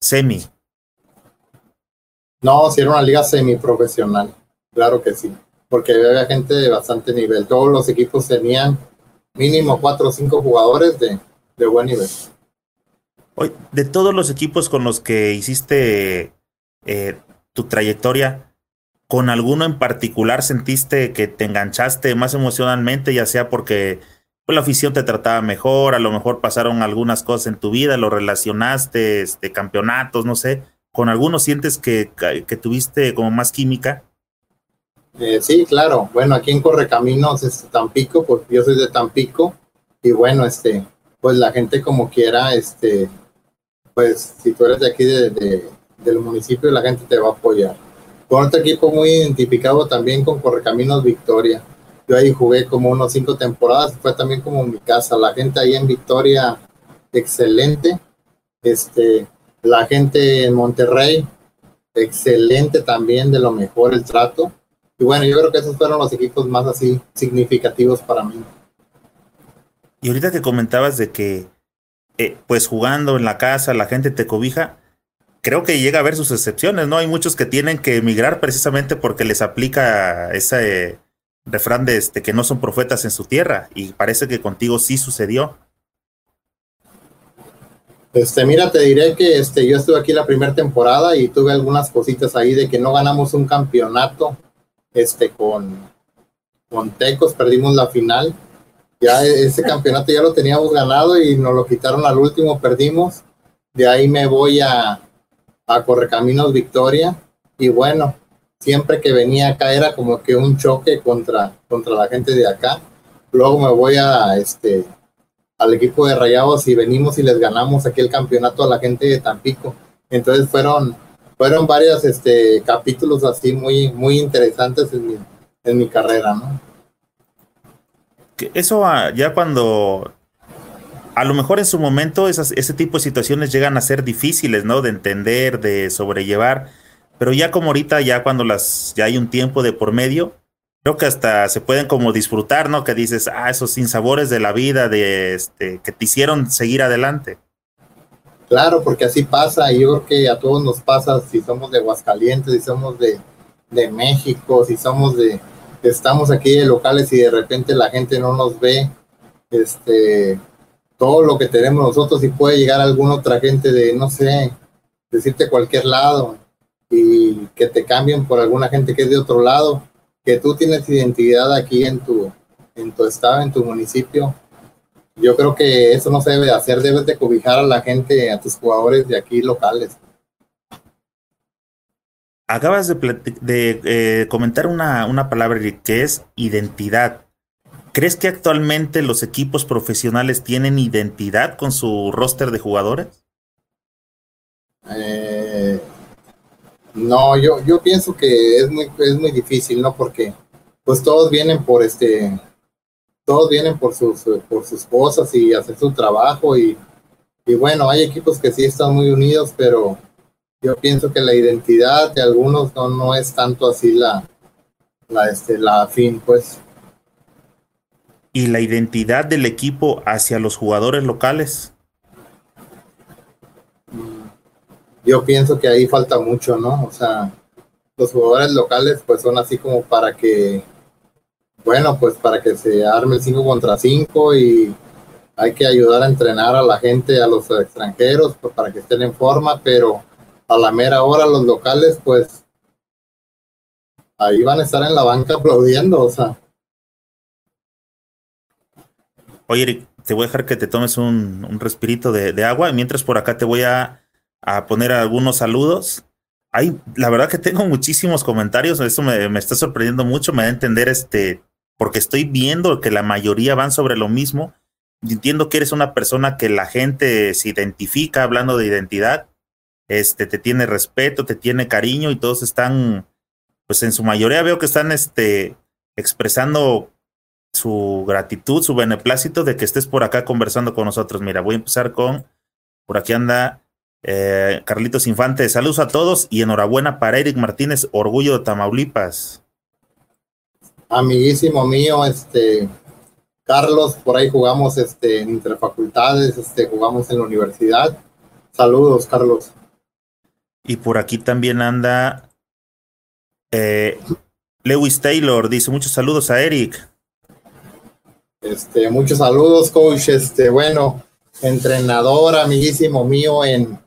semi?
No, si era una liga semiprofesional, claro que sí, porque había gente de bastante nivel. Todos los equipos tenían mínimo cuatro o cinco jugadores de, de buen nivel
de todos los equipos con los que hiciste eh, tu trayectoria, ¿con alguno en particular sentiste que te enganchaste más emocionalmente, ya sea porque pues, la afición te trataba mejor, a lo mejor pasaron algunas cosas en tu vida, lo relacionaste, este, campeonatos, no sé? ¿Con alguno sientes que, que tuviste como más química?
Eh, sí, claro. Bueno, aquí en Correcaminos es Tampico, porque yo soy de Tampico, y bueno, este, pues la gente como quiera, este, pues si tú eres de aquí de, del municipio, la gente te va a apoyar. Con otro equipo muy identificado también con Correcaminos Victoria. Yo ahí jugué como unos cinco temporadas, fue también como mi casa. La gente ahí en Victoria, excelente. Este, la gente en Monterrey, excelente también, de lo mejor el trato. Y bueno, yo creo que esos fueron los equipos más así significativos para mí.
Y ahorita que comentabas de que eh, pues jugando en la casa, la gente te cobija, creo que llega a haber sus excepciones, ¿no? Hay muchos que tienen que emigrar precisamente porque les aplica ese refrán de este, que no son profetas en su tierra y parece que contigo sí sucedió.
Este, mira, te diré que este, yo estuve aquí la primera temporada y tuve algunas cositas ahí de que no ganamos un campeonato este, con, con Tecos, perdimos la final. Ya ese campeonato ya lo teníamos ganado y nos lo quitaron al último, perdimos. De ahí me voy a, a Correcaminos Victoria y bueno, siempre que venía acá era como que un choque contra, contra la gente de acá. Luego me voy a este al equipo de Rayados y venimos y les ganamos aquí el campeonato a la gente de Tampico. Entonces fueron, fueron varios este, capítulos así muy, muy interesantes en mi, en mi carrera, ¿no?
Eso ah, ya cuando a lo mejor en su momento esas, ese tipo de situaciones llegan a ser difíciles, ¿no? De entender, de sobrellevar, pero ya como ahorita, ya cuando las, ya hay un tiempo de por medio, creo que hasta se pueden como disfrutar, ¿no? Que dices, ah, esos sinsabores de la vida, de este, que te hicieron seguir adelante.
Claro, porque así pasa, y yo creo que a todos nos pasa si somos de Aguascalientes, si somos de, de México, si somos de, estamos aquí de locales y de repente la gente no nos ve, este, todo lo que tenemos nosotros y puede llegar alguna otra gente de, no sé, decirte cualquier lado y que te cambien por alguna gente que es de otro lado que tú tienes identidad aquí en tu, en tu estado, en tu municipio, yo creo que eso no se debe hacer, debes de cobijar a la gente, a tus jugadores de aquí locales.
Acabas de, eh, comentar una, una palabra que es identidad. ¿Crees que actualmente los equipos profesionales tienen identidad con su roster de jugadores?
Eh, no, yo, yo pienso que es muy, es muy difícil, ¿no? Porque pues todos vienen por este, todos vienen por sus, por sus cosas y hacer su trabajo y, y bueno, hay equipos que sí están muy unidos, pero yo pienso que la identidad de algunos no, no es tanto así la, la, este, la fin, pues.
¿Y la identidad del equipo hacia los jugadores locales?
yo pienso que ahí falta mucho, ¿no? O sea, los jugadores locales pues son así como para que, bueno, pues para que se arme el 5 contra 5 y hay que ayudar a entrenar a la gente, a los extranjeros, pues, para que estén en forma, pero a la mera hora los locales pues ahí van a estar en la banca aplaudiendo, o sea.
Oye, Eric, te voy a dejar que te tomes un, un respirito de, agua, mientras por acá te voy a a poner algunos saludos. Hay, la verdad que tengo muchísimos comentarios, eso me, me, está sorprendiendo mucho, me da a entender este, porque estoy viendo que la mayoría van sobre lo mismo. entiendo que eres una persona que la gente se identifica hablando de identidad, este, te tiene respeto, te tiene cariño y todos están, pues en su mayoría veo que están este, expresando su gratitud, su beneplácito de que estés por acá conversando con nosotros. Mira, voy a empezar con, por aquí anda eh, Carlitos Infante, saludos a todos y enhorabuena para Eric Martínez, orgullo de Tamaulipas.
Amiguísimo mío, este Carlos, por ahí jugamos este, en interfacultades, este, jugamos en la universidad. Saludos, Carlos.
Y por aquí también anda eh, Lewis Taylor, dice muchos saludos a Eric.
Este, muchos saludos, coach. Este, bueno, entrenador, amiguísimo mío en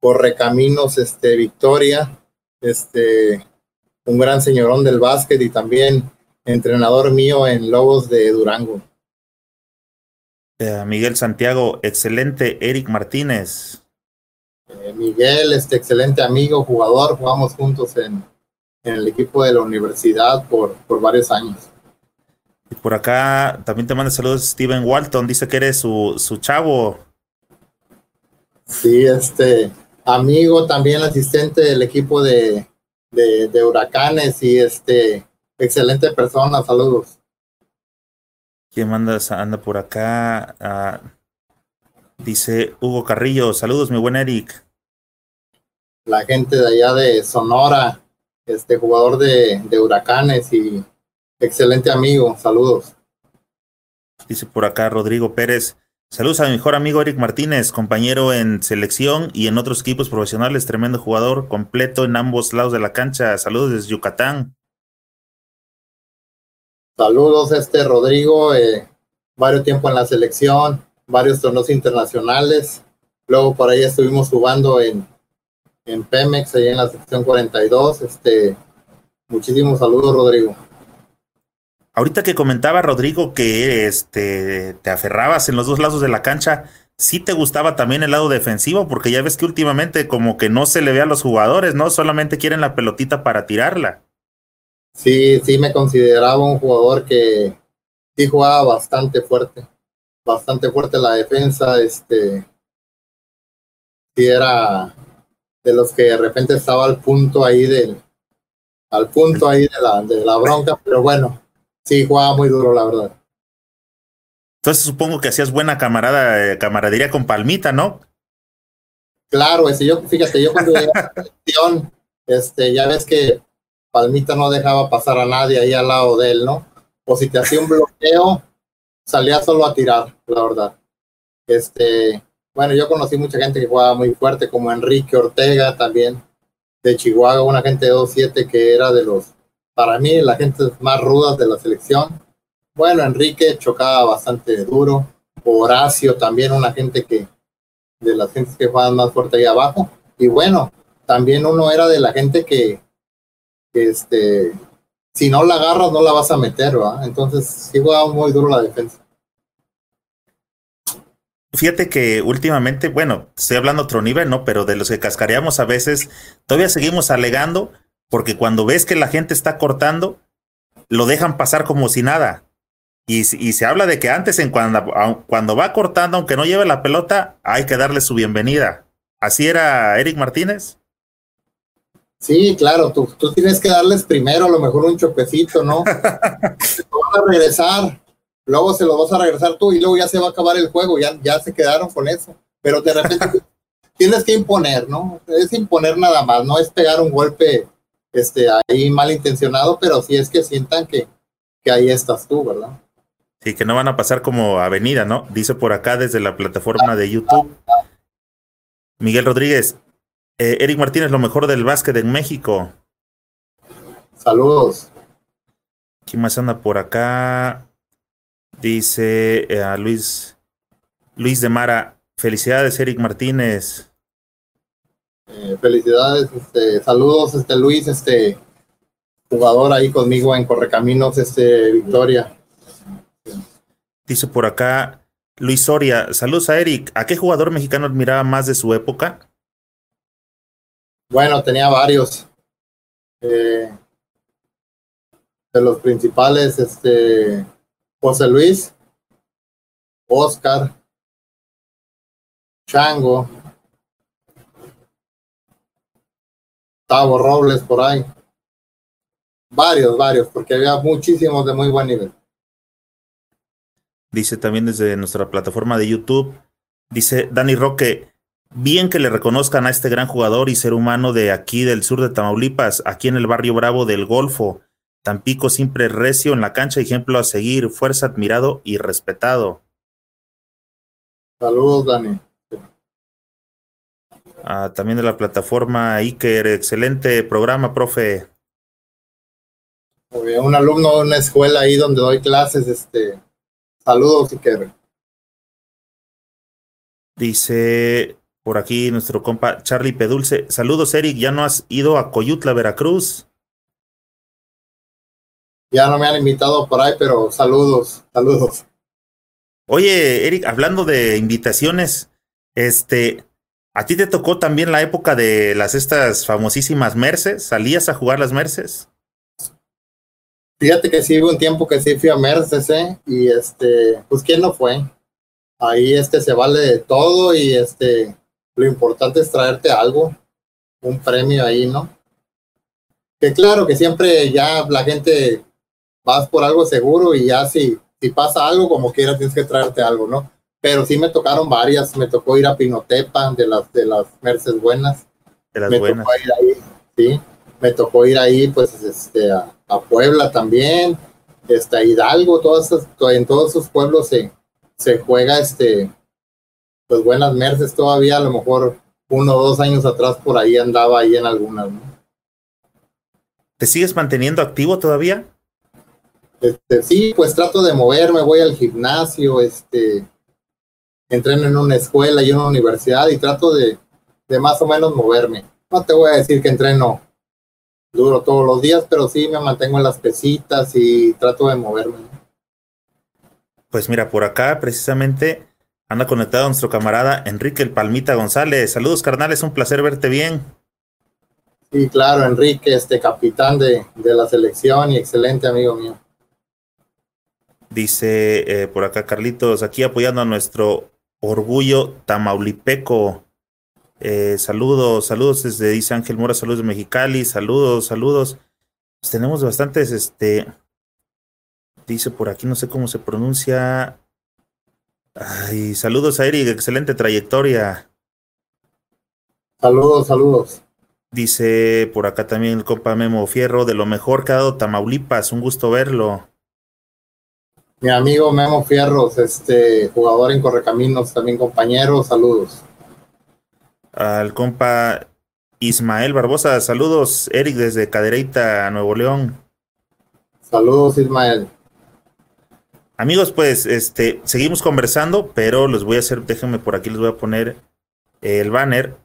Correcaminos este, Victoria, este, un gran señorón del básquet y también entrenador mío en Lobos de Durango.
Eh, Miguel Santiago, excelente. Eric Martínez.
Eh, Miguel, este excelente amigo, jugador, jugamos juntos en, en el equipo de la universidad por, por varios años.
Y por acá también te manda saludos Steven Walton, dice que eres su, su chavo.
Sí, este, amigo, también asistente del equipo de, de, huracanes y este excelente persona, saludos.
¿Quién manda, anda por acá? Ah, dice Hugo Carrillo, saludos, mi buen Eric.
La gente de allá de Sonora, este jugador de, de huracanes y excelente amigo, saludos.
Dice por acá Rodrigo Pérez, Saludos a mi mejor amigo Eric Martínez, compañero en selección y en otros equipos profesionales, tremendo jugador, completo en ambos lados de la cancha. Saludos desde Yucatán.
Saludos, este Rodrigo, eh, varios tiempo en la selección, varios torneos internacionales Luego por ahí estuvimos jugando en, en Pemex, ahí en la sección 42. Este, muchísimos saludos, Rodrigo.
Ahorita que comentaba Rodrigo que este, te aferrabas en los dos lados de la cancha, ¿sí te gustaba también el lado defensivo? Porque ya ves que últimamente como que no se le ve a los jugadores, ¿no? Solamente quieren la pelotita para tirarla.
Sí, sí me consideraba un jugador que sí jugaba bastante fuerte, bastante fuerte la defensa, este, sí era de los que de repente estaba al punto ahí del, al punto ahí de la, de la bronca, pero bueno, sí jugaba muy duro, la verdad.
Entonces supongo que hacías buena camarada, eh, camaradería con Palmita, ¿no?
Claro, ese, yo, fíjate, yo cuando llegué a la este, ya ves que Palmita no dejaba pasar a nadie ahí al lado de él, ¿no? O si te hacía un bloqueo, salía solo a tirar, la verdad. Este, bueno, yo conocí mucha gente que jugaba muy fuerte, como Enrique Ortega también, de Chihuahua, una gente de 2-7 que era de los, para mí, la gente más rudas de la selección. Bueno, Enrique chocaba bastante duro. Horacio también, una gente que, de las gentes que jugaban más fuerte ahí abajo. Y bueno, también uno era de la gente que, este, si no la agarras, no la vas a meter, ¿va? Entonces, sí jugaba muy duro la defensa.
Fíjate que últimamente, bueno, estoy hablando otro nivel, ¿no? Pero de los que cascareamos a veces, todavía seguimos alegando, porque cuando ves que la gente está cortando, lo dejan pasar como si nada. Y, se habla de que antes, en cuando va cortando, aunque no lleve la pelota, hay que darle su bienvenida. ¿Así era Eric Martínez?
Sí, claro, tú, tú tienes que darles primero a lo mejor un choquecito, ¿no? te van a regresar, luego se lo vas a regresar tú y luego ya se va a acabar el juego, ya, ya se quedaron con eso. Pero de repente tienes que imponer, ¿no? Es imponer nada más, no es pegar un golpe este, ahí malintencionado, pero sí es que sientan que, que ahí estás tú, ¿verdad?
Sí, que no van a pasar como avenida, ¿no? Dice por acá desde la plataforma de YouTube. Miguel Rodríguez, eh, Eric Martínez, lo mejor del básquet en México.
Saludos.
¿Quién más anda por acá? Dice eh, a Luis Luis de Mara. Felicidades, Eric Martínez.
Eh, felicidades, este, saludos, este Luis, este jugador ahí conmigo en Correcaminos, este Victoria.
Dice por acá Luis Soria. Saludos a Eric. ¿A qué jugador mexicano admiraba más de su época?
Bueno, tenía varios. Eh, de los principales, este, José Luis, Oscar, Chango, Tavo Robles por ahí. Varios, varios, porque había muchísimos de muy buen nivel.
Dice también desde nuestra plataforma de YouTube, dice Dani Roque, Bien que le reconozcan a este gran jugador y ser humano de aquí del sur de Tamaulipas, aquí en el barrio Bravo del Golfo. Tampico siempre recio en la cancha, ejemplo a seguir, fuerza admirado y respetado.
Saludos, Dani.
Ah, también de la plataforma Iker, excelente programa, profe.
Un alumno de una escuela ahí donde doy clases, este, saludos, Iker.
Dice por aquí nuestro compa Charlie Pedulce. Saludos, Eric. ¿Ya no has ido a Coyutla, Veracruz?
Ya no me han invitado por ahí, pero saludos, saludos.
Oye, Eric, hablando de invitaciones, este, ¿a ti te tocó también la época de las estas famosísimas Merces? ¿Salías a jugar las Merces?
Fíjate que sí hubo un tiempo que sí fui a Merces, ¿eh? Y este, pues quién no fue. Ahí este se vale de todo y este, lo importante es traerte algo, un premio ahí, ¿no? Que claro que siempre ya la gente vas por algo seguro y ya si, si pasa algo como quiera tienes que traerte algo, ¿no? Pero sí me tocaron varias, me tocó ir a Pinotepa de las de las Merces buenas.
De las
me
buenas.
tocó ir ahí, sí. Me tocó ir ahí pues este a, a Puebla también, este a Hidalgo, todas esas, en todos esos pueblos se, se juega este pues buenas merces todavía, a lo mejor uno o dos años atrás por ahí andaba ahí en algunas, ¿no?
¿Te sigues manteniendo activo todavía?
Este, sí, pues trato de moverme, voy al gimnasio, este, entreno en una escuela y en una universidad y trato de, de más o menos moverme. No te voy a decir que entreno duro todos los días, pero sí me mantengo en las pesitas y trato de moverme.
Pues mira, por acá precisamente anda conectado nuestro camarada Enrique el Palmita González. Saludos, carnales, un placer verte bien.
Sí, claro, Enrique, este capitán de, de la selección y excelente amigo mío.
Dice eh, por acá Carlitos, aquí apoyando a nuestro orgullo tamaulipeco. Eh, saludos, saludos desde, dice Ángel Mora, saludos de Mexicali, saludos, saludos. Pues tenemos bastantes, este, dice por aquí, no sé cómo se pronuncia. Ay, saludos a Eric, excelente trayectoria.
Saludos, saludos.
Dice por acá también el compa Memo Fierro, de lo mejor que ha dado Tamaulipas, un gusto verlo.
Mi amigo Memo Fierros, este jugador en Correcaminos, también compañero, saludos.
Al compa Ismael Barbosa, saludos, Eric desde Cadereyta, Nuevo León.
Saludos, Ismael.
Amigos, pues este seguimos conversando, pero les voy a hacer, déjenme por aquí, les voy a poner el banner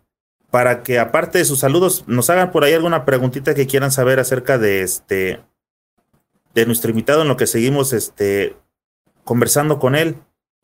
para que aparte de sus saludos nos hagan por ahí alguna preguntita que quieran saber acerca de este de nuestro invitado en lo que seguimos este conversando con él.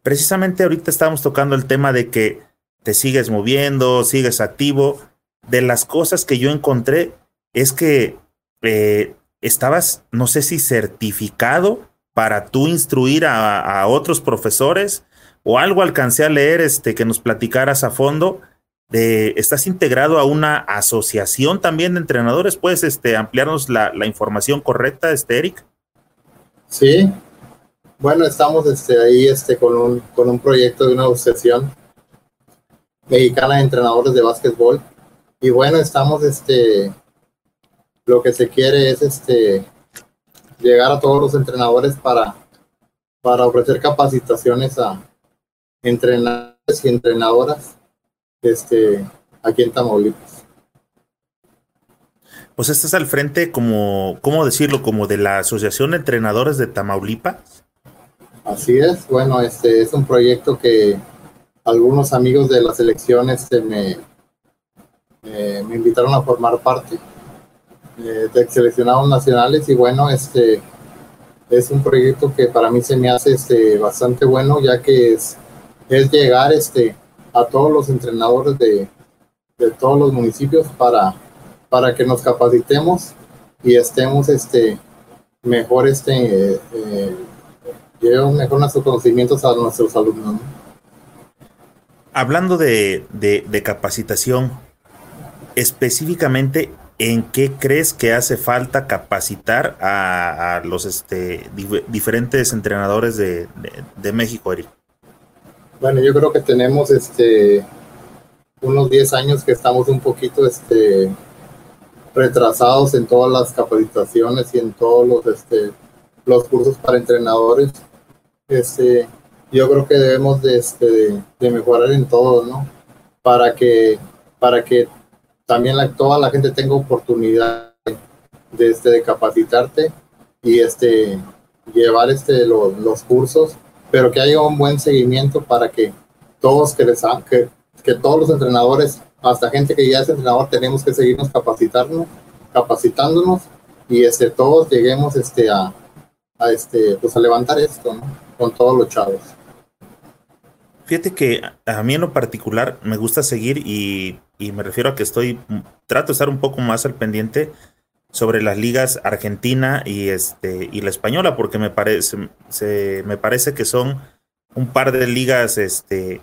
Precisamente ahorita estábamos tocando el tema de que te sigues moviendo, sigues activo. De las cosas que yo encontré es que eh, estabas, no sé si certificado para tú instruir a, otros profesores o algo alcancé a leer este, que nos platicaras a fondo. De, ¿Estás integrado a una asociación también de entrenadores? ¿Puedes este, ampliarnos la, la información correcta, este, Eric?
Sí, bueno, estamos este, ahí este, con, un, con un proyecto de una asociación mexicana de entrenadores de básquetbol. Y bueno, estamos, este, lo que se quiere es este, llegar a todos los entrenadores para, para ofrecer capacitaciones a entrenadores y entrenadoras este, aquí en Tamaulipas.
Pues estás al frente como, ¿cómo decirlo? Como de la Asociación de Entrenadores de Tamaulipas.
Así es, bueno, este es un proyecto que algunos amigos de la selección este, me, eh, me invitaron a formar parte eh, de seleccionados nacionales y bueno, este es un proyecto que para mí se me hace este, bastante bueno ya que es, es llegar este, a todos los entrenadores de, de todos los municipios para, para que nos capacitemos y estemos este, mejor este, eh, lleven mejor nuestros conocimientos a nuestros alumnos. ¿no?
Hablando de, de, capacitación, específicamente, ¿en qué crees que hace falta capacitar a, los este, dif diferentes entrenadores de, México, Eric?
Bueno, yo creo que tenemos este unos 10 años que estamos un poquito este retrasados en todas las capacitaciones y en todos los este los cursos para entrenadores este, yo creo que debemos de, este, de mejorar en todo, ¿no? Para que, para que también toda la gente tenga oportunidad de, este, capacitarte y este, llevar este, los, cursos, pero que haya un buen seguimiento para que todos que, les, que, todos los entrenadores, hasta gente que ya es entrenador, tenemos que seguirnos capacitando, capacitándonos y este, todos lleguemos este, a, a, este, pues a levantar esto, con todos los chavos.
Fíjate que a mí en lo particular me gusta seguir y, y, me refiero a que estoy, trato de estar un poco más al pendiente sobre las ligas argentina y, este, y la española, porque me parece, se, me parece que son un par de ligas este,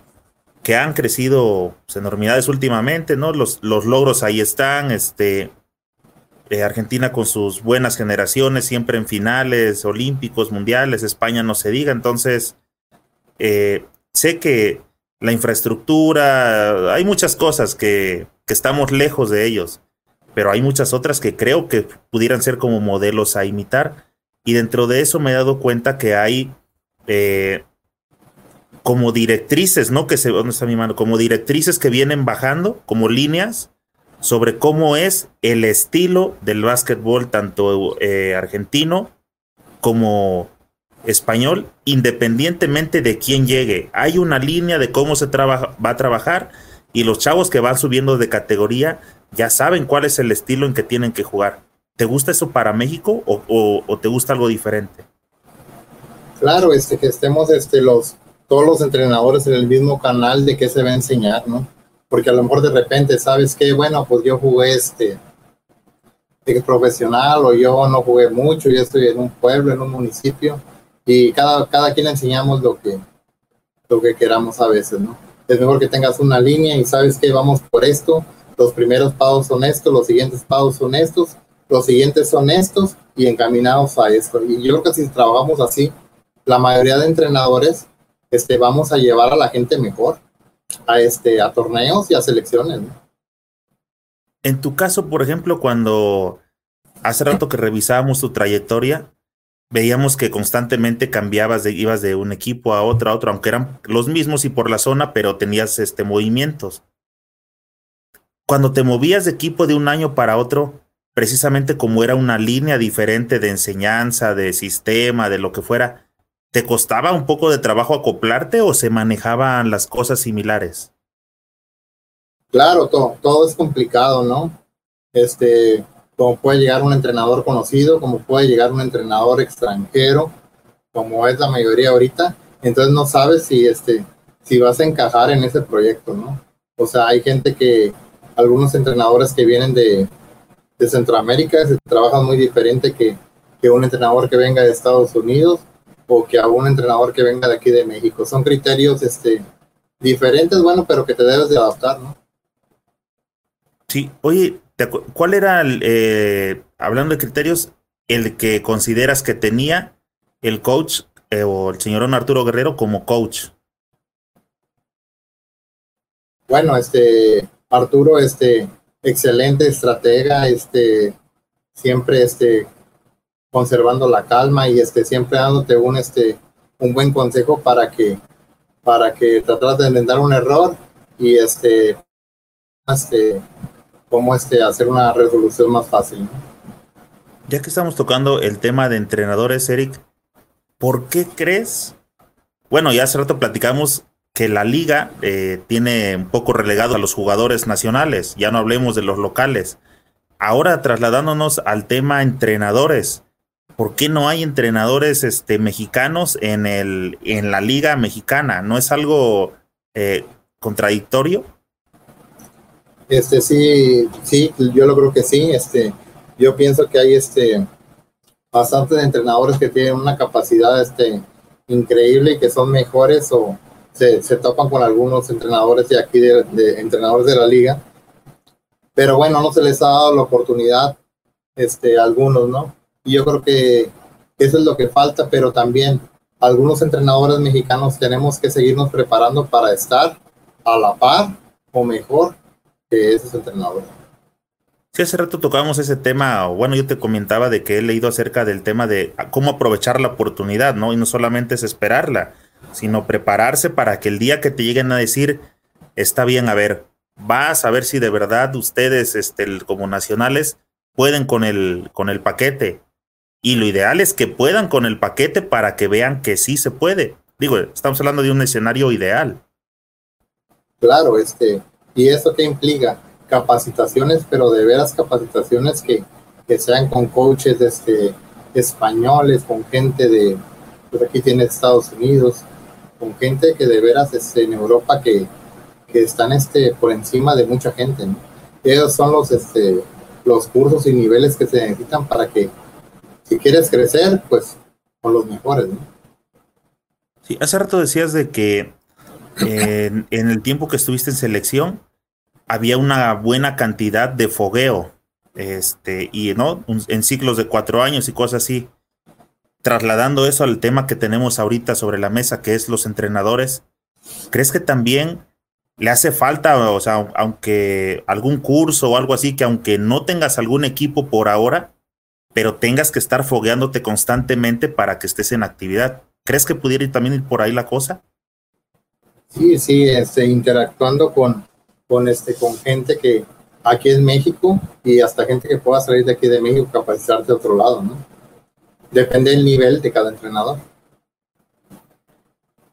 que han crecido pues, enormidades últimamente, ¿no? Los, los logros ahí están, este, eh, Argentina con sus buenas generaciones, siempre en finales olímpicos, mundiales, España no se diga. Entonces, eh, sé que la infraestructura, hay muchas cosas que, que, estamos lejos de ellos, pero hay muchas otras que creo que pudieran ser como modelos a imitar. Y dentro de eso me he dado cuenta que hay eh, como directrices, ¿no? Que se, ¿dónde está mi mano? Como directrices que vienen bajando, como líneas sobre cómo es el estilo del básquetbol tanto eh, argentino como español, independientemente de quién llegue. Hay una línea de cómo se trabaja, va a trabajar y los chavos que van subiendo de categoría ya saben cuál es el estilo en que tienen que jugar. ¿Te gusta eso para México o, te gusta algo diferente?
Claro, este, que estemos este, los, todos los entrenadores en el mismo canal de qué se va a enseñar, ¿no? Porque a lo mejor de repente, ¿sabes qué? Bueno, pues yo jugué este, profesional o yo no jugué mucho, yo estoy en un pueblo, en un municipio y cada, cada quien enseñamos lo que, lo que queramos a veces, ¿no? Es mejor que tengas una línea y sabes que vamos por esto, los primeros pagos son estos, los siguientes pagos son estos, los siguientes son estos y encaminados a esto. Y yo creo que si trabajamos así, la mayoría de entrenadores este, vamos a llevar a la gente mejor a, este, a torneos y a selecciones.
En tu caso, por ejemplo, cuando hace rato que revisábamos tu trayectoria, veíamos que constantemente cambiabas de, ibas de un equipo a otro, a otro, aunque eran los mismos y por la zona, pero tenías este movimientos. Cuando te movías de equipo de un año para otro, precisamente como era una línea diferente de enseñanza, de sistema, de lo que fuera, ¿te costaba un poco de trabajo acoplarte o se manejaban las cosas similares?
Claro, todo, todo es complicado, ¿no? Este, como puede llegar un entrenador conocido, como puede llegar un entrenador extranjero, como es la mayoría ahorita, entonces no sabes si, este, si vas a encajar en ese proyecto, ¿no? O sea, hay gente que, algunos entrenadores que vienen de, de Centroamérica se trabajan muy diferente que, que un entrenador que venga de Estados Unidos o que a un entrenador que venga de aquí de México. Son criterios este, diferentes, bueno, pero que te debes de adaptar, ¿no?
Sí, oye, ¿Cuál era, el, eh, hablando de criterios, el que consideras que tenía el coach eh, o el señor Arturo Guerrero como coach?
Bueno, este Arturo, este excelente estratega, este siempre este conservando la calma y este siempre dándote un este un buen consejo para que para que tratas de enmendar un error y este este cómo este, hacer una resolución más fácil.
Ya que estamos tocando el tema de entrenadores, Eric, ¿por qué crees? Bueno, ya hace rato platicamos que la liga eh, tiene un poco relegado a los jugadores nacionales, ya no hablemos de los locales. Ahora trasladándonos al tema entrenadores, ¿por qué no hay entrenadores este, mexicanos en, el, en la liga mexicana? ¿No es algo eh, contradictorio?
Este sí, sí, yo lo creo que sí. Este, yo pienso que hay este bastantes entrenadores que tienen una capacidad este increíble y que son mejores o se, se topan con algunos entrenadores de aquí de, entrenadores de la liga. Pero bueno, no se les ha dado la oportunidad este, algunos, ¿no? Y yo creo que eso es lo que falta, pero también algunos entrenadores mexicanos tenemos que seguirnos preparando para estar a la par o mejor que es entrenador.
Sí, hace rato tocábamos ese tema, bueno, yo te comentaba de que he leído acerca del tema de cómo aprovechar la oportunidad, ¿no? Y no solamente es esperarla, sino prepararse para que el día que te lleguen a decir, está bien, a ver, vas a ver si de verdad ustedes, este, como nacionales, pueden con el, con el paquete. Y lo ideal es que puedan con el paquete para que vean que sí se puede. Digo, estamos hablando de un escenario ideal.
Claro, este, ¿Y eso qué implica? Capacitaciones, pero de veras capacitaciones que, que sean con coaches este, españoles, con gente de, pues aquí tiene Estados Unidos, con gente que de veras este, en Europa que, que están este, por encima de mucha gente. ¿no? Esos son los, este, los cursos y niveles que se necesitan para que si quieres crecer, pues con los mejores.
Sí, hace rato decías de que en, en el tiempo que estuviste en selección, había una buena cantidad de fogueo, este, y no, en ciclos de cuatro años y cosas así. Trasladando eso al tema que tenemos ahorita sobre la mesa, que es los entrenadores, ¿crees que también le hace falta, o sea, aunque algún curso o algo así, que aunque no tengas algún equipo por ahora, pero tengas que estar fogueándote constantemente para que estés en actividad? ¿Crees que pudiera ir también ir por ahí la cosa?
Sí, sí, este, interactuando con, con, este, con gente que aquí en México y hasta gente que pueda salir de aquí de México capacitarse de otro lado, ¿no? Depende del nivel de cada entrenador.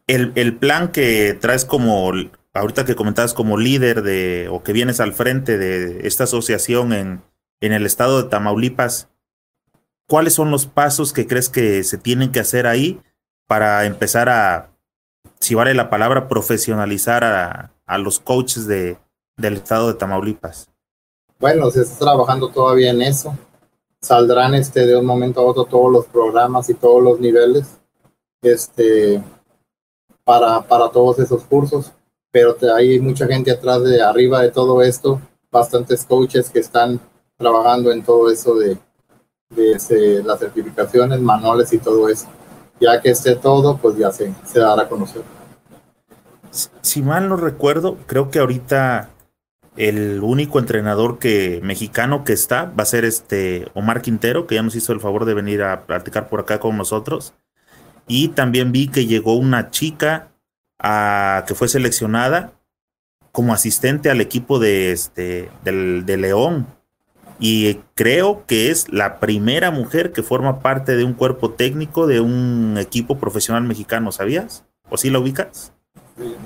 el, el, plan que traes como, ahorita que comentabas como líder de, o que vienes al frente de esta asociación en, en el estado de Tamaulipas, ¿cuáles son los pasos que crees que se tienen que hacer ahí para empezar a, si vale la palabra, profesionalizar a, a los coaches de, del estado de Tamaulipas?
Bueno, se está trabajando todavía en eso. Saldrán este de un momento a otro todos los programas y todos los niveles este, para, para todos esos cursos, pero hay mucha gente atrás de arriba de todo esto, bastantes coaches que están trabajando en todo eso de, de las certificaciones, manuales y todo eso. Ya que esté todo, pues ya se, se dará a conocer.
Si mal no recuerdo, creo que ahorita el único entrenador que mexicano que está va a ser este Omar Quintero, que ya nos hizo el favor de venir a practicar por acá con nosotros. Y también vi que llegó una chica que fue seleccionada como asistente al equipo de, este, del, de León. Y creo que es la primera mujer que forma parte de un cuerpo técnico de un equipo profesional mexicano, ¿sabías? ¿O sí la ubicas?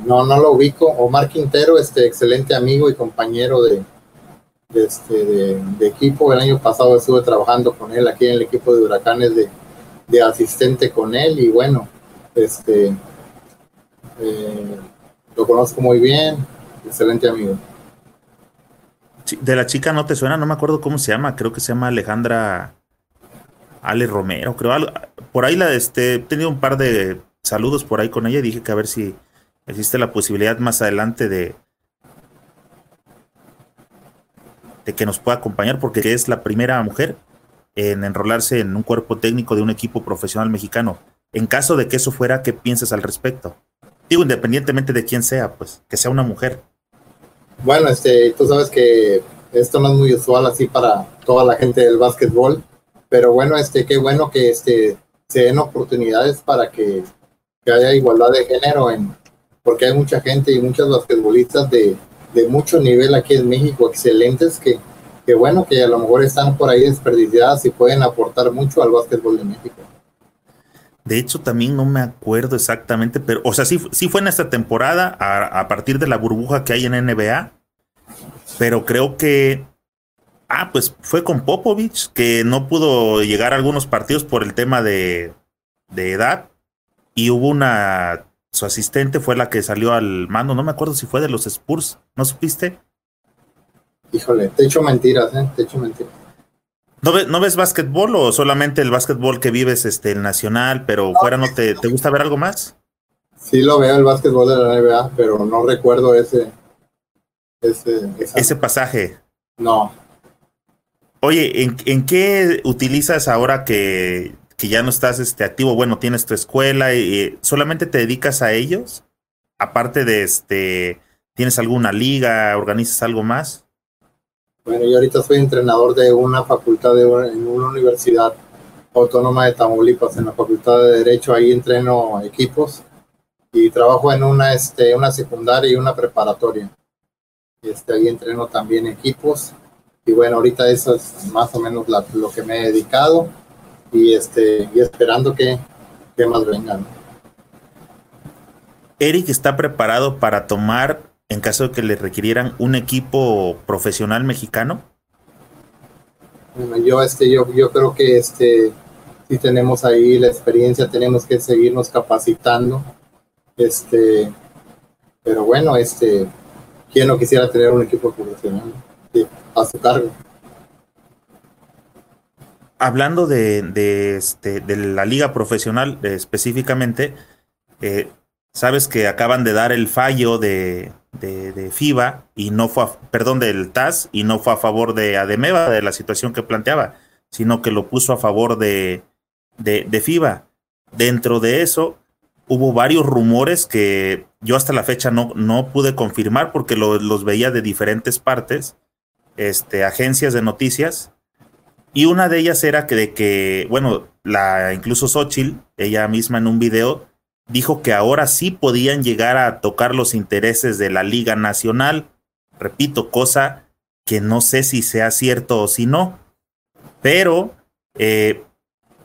No, no lo ubico. Omar Quintero, este excelente amigo y compañero de, este, de, equipo. El año pasado estuve trabajando con él aquí en el equipo de Huracanes de, de asistente con él y bueno, este, eh, lo conozco muy bien, excelente amigo.
De la chica no te suena, no me acuerdo cómo se llama, creo que se llama Alejandra Ale Romero, creo. Por ahí la este, he tenido un par de saludos por ahí con ella y dije que a ver si existe la posibilidad más adelante de, que nos pueda acompañar porque es la primera mujer en enrolarse en un cuerpo técnico de un equipo profesional mexicano. En caso de que eso fuera, ¿qué piensas al respecto? Digo, independientemente de quién sea, pues, que sea una mujer.
Bueno, este, tú sabes que esto no es muy usual así para toda la gente del básquetbol, pero bueno, este, qué bueno que este, se den oportunidades para que, que haya igualdad de género en, porque hay mucha gente y muchas basquetbolistas de, de mucho nivel aquí en México, excelentes, que, que bueno, que a lo mejor están por ahí desperdiciadas y pueden aportar mucho al básquetbol de México.
De hecho, también no me acuerdo exactamente, pero, o sea, sí, sí fue en esta temporada, a, partir de la burbuja que hay en NBA, pero creo que, ah, pues fue con Popovich, que no pudo llegar a algunos partidos por el tema de, de edad, y hubo una su asistente fue la que salió al mando. No me acuerdo si fue de los Spurs. ¿No supiste?
Híjole, te echo mentiras, ¿eh? Te echo mentiras.
¿No, ves, ¿No ves básquetbol o solamente el básquetbol que vives, este, el nacional, pero fuera no te, te gusta ver algo más?
Sí lo veo el básquetbol de la NBA, pero no recuerdo ese, ese,
ese pasaje.
No.
Oye, ¿en, ¿en qué utilizas ahora que que ya no estás este, activo, bueno, tienes tu escuela y, solamente te dedicas a ellos, aparte de este, ¿tienes alguna liga, organizas algo más?
Bueno, yo ahorita soy entrenador de una facultad de en una universidad autónoma de Tamaulipas, en la Facultad de Derecho, ahí entreno equipos y trabajo en una, este, una secundaria y una preparatoria. Este, ahí entreno también equipos y bueno, ahorita eso es más o menos lo que me he dedicado y, este, y esperando que, que más vengan.
Eric está preparado para tomar, en caso de que le requirieran, un equipo profesional mexicano.
Bueno, yo, este, yo, yo creo que este, si tenemos ahí la experiencia, tenemos que seguirnos capacitando. Este, pero bueno, este, ¿quién no quisiera tener un equipo profesional a su cargo?
Hablando de, este, de la liga profesional eh, específicamente, eh, sabes que acaban de dar el fallo de, de, FIBA y no fue, a, perdón, del TAS y no fue a favor de Ademeva, de la situación que planteaba, sino que lo puso a favor de, de FIBA. Dentro de eso, hubo varios rumores que yo hasta la fecha no, no pude confirmar porque lo, los veía de diferentes partes, este, agencias de noticias, y una de ellas era que de que, bueno, la incluso Xochitl, ella misma en un video, dijo que ahora sí podían llegar a tocar los intereses de la Liga Nacional. Repito, cosa que no sé si sea cierto o si no. Pero eh,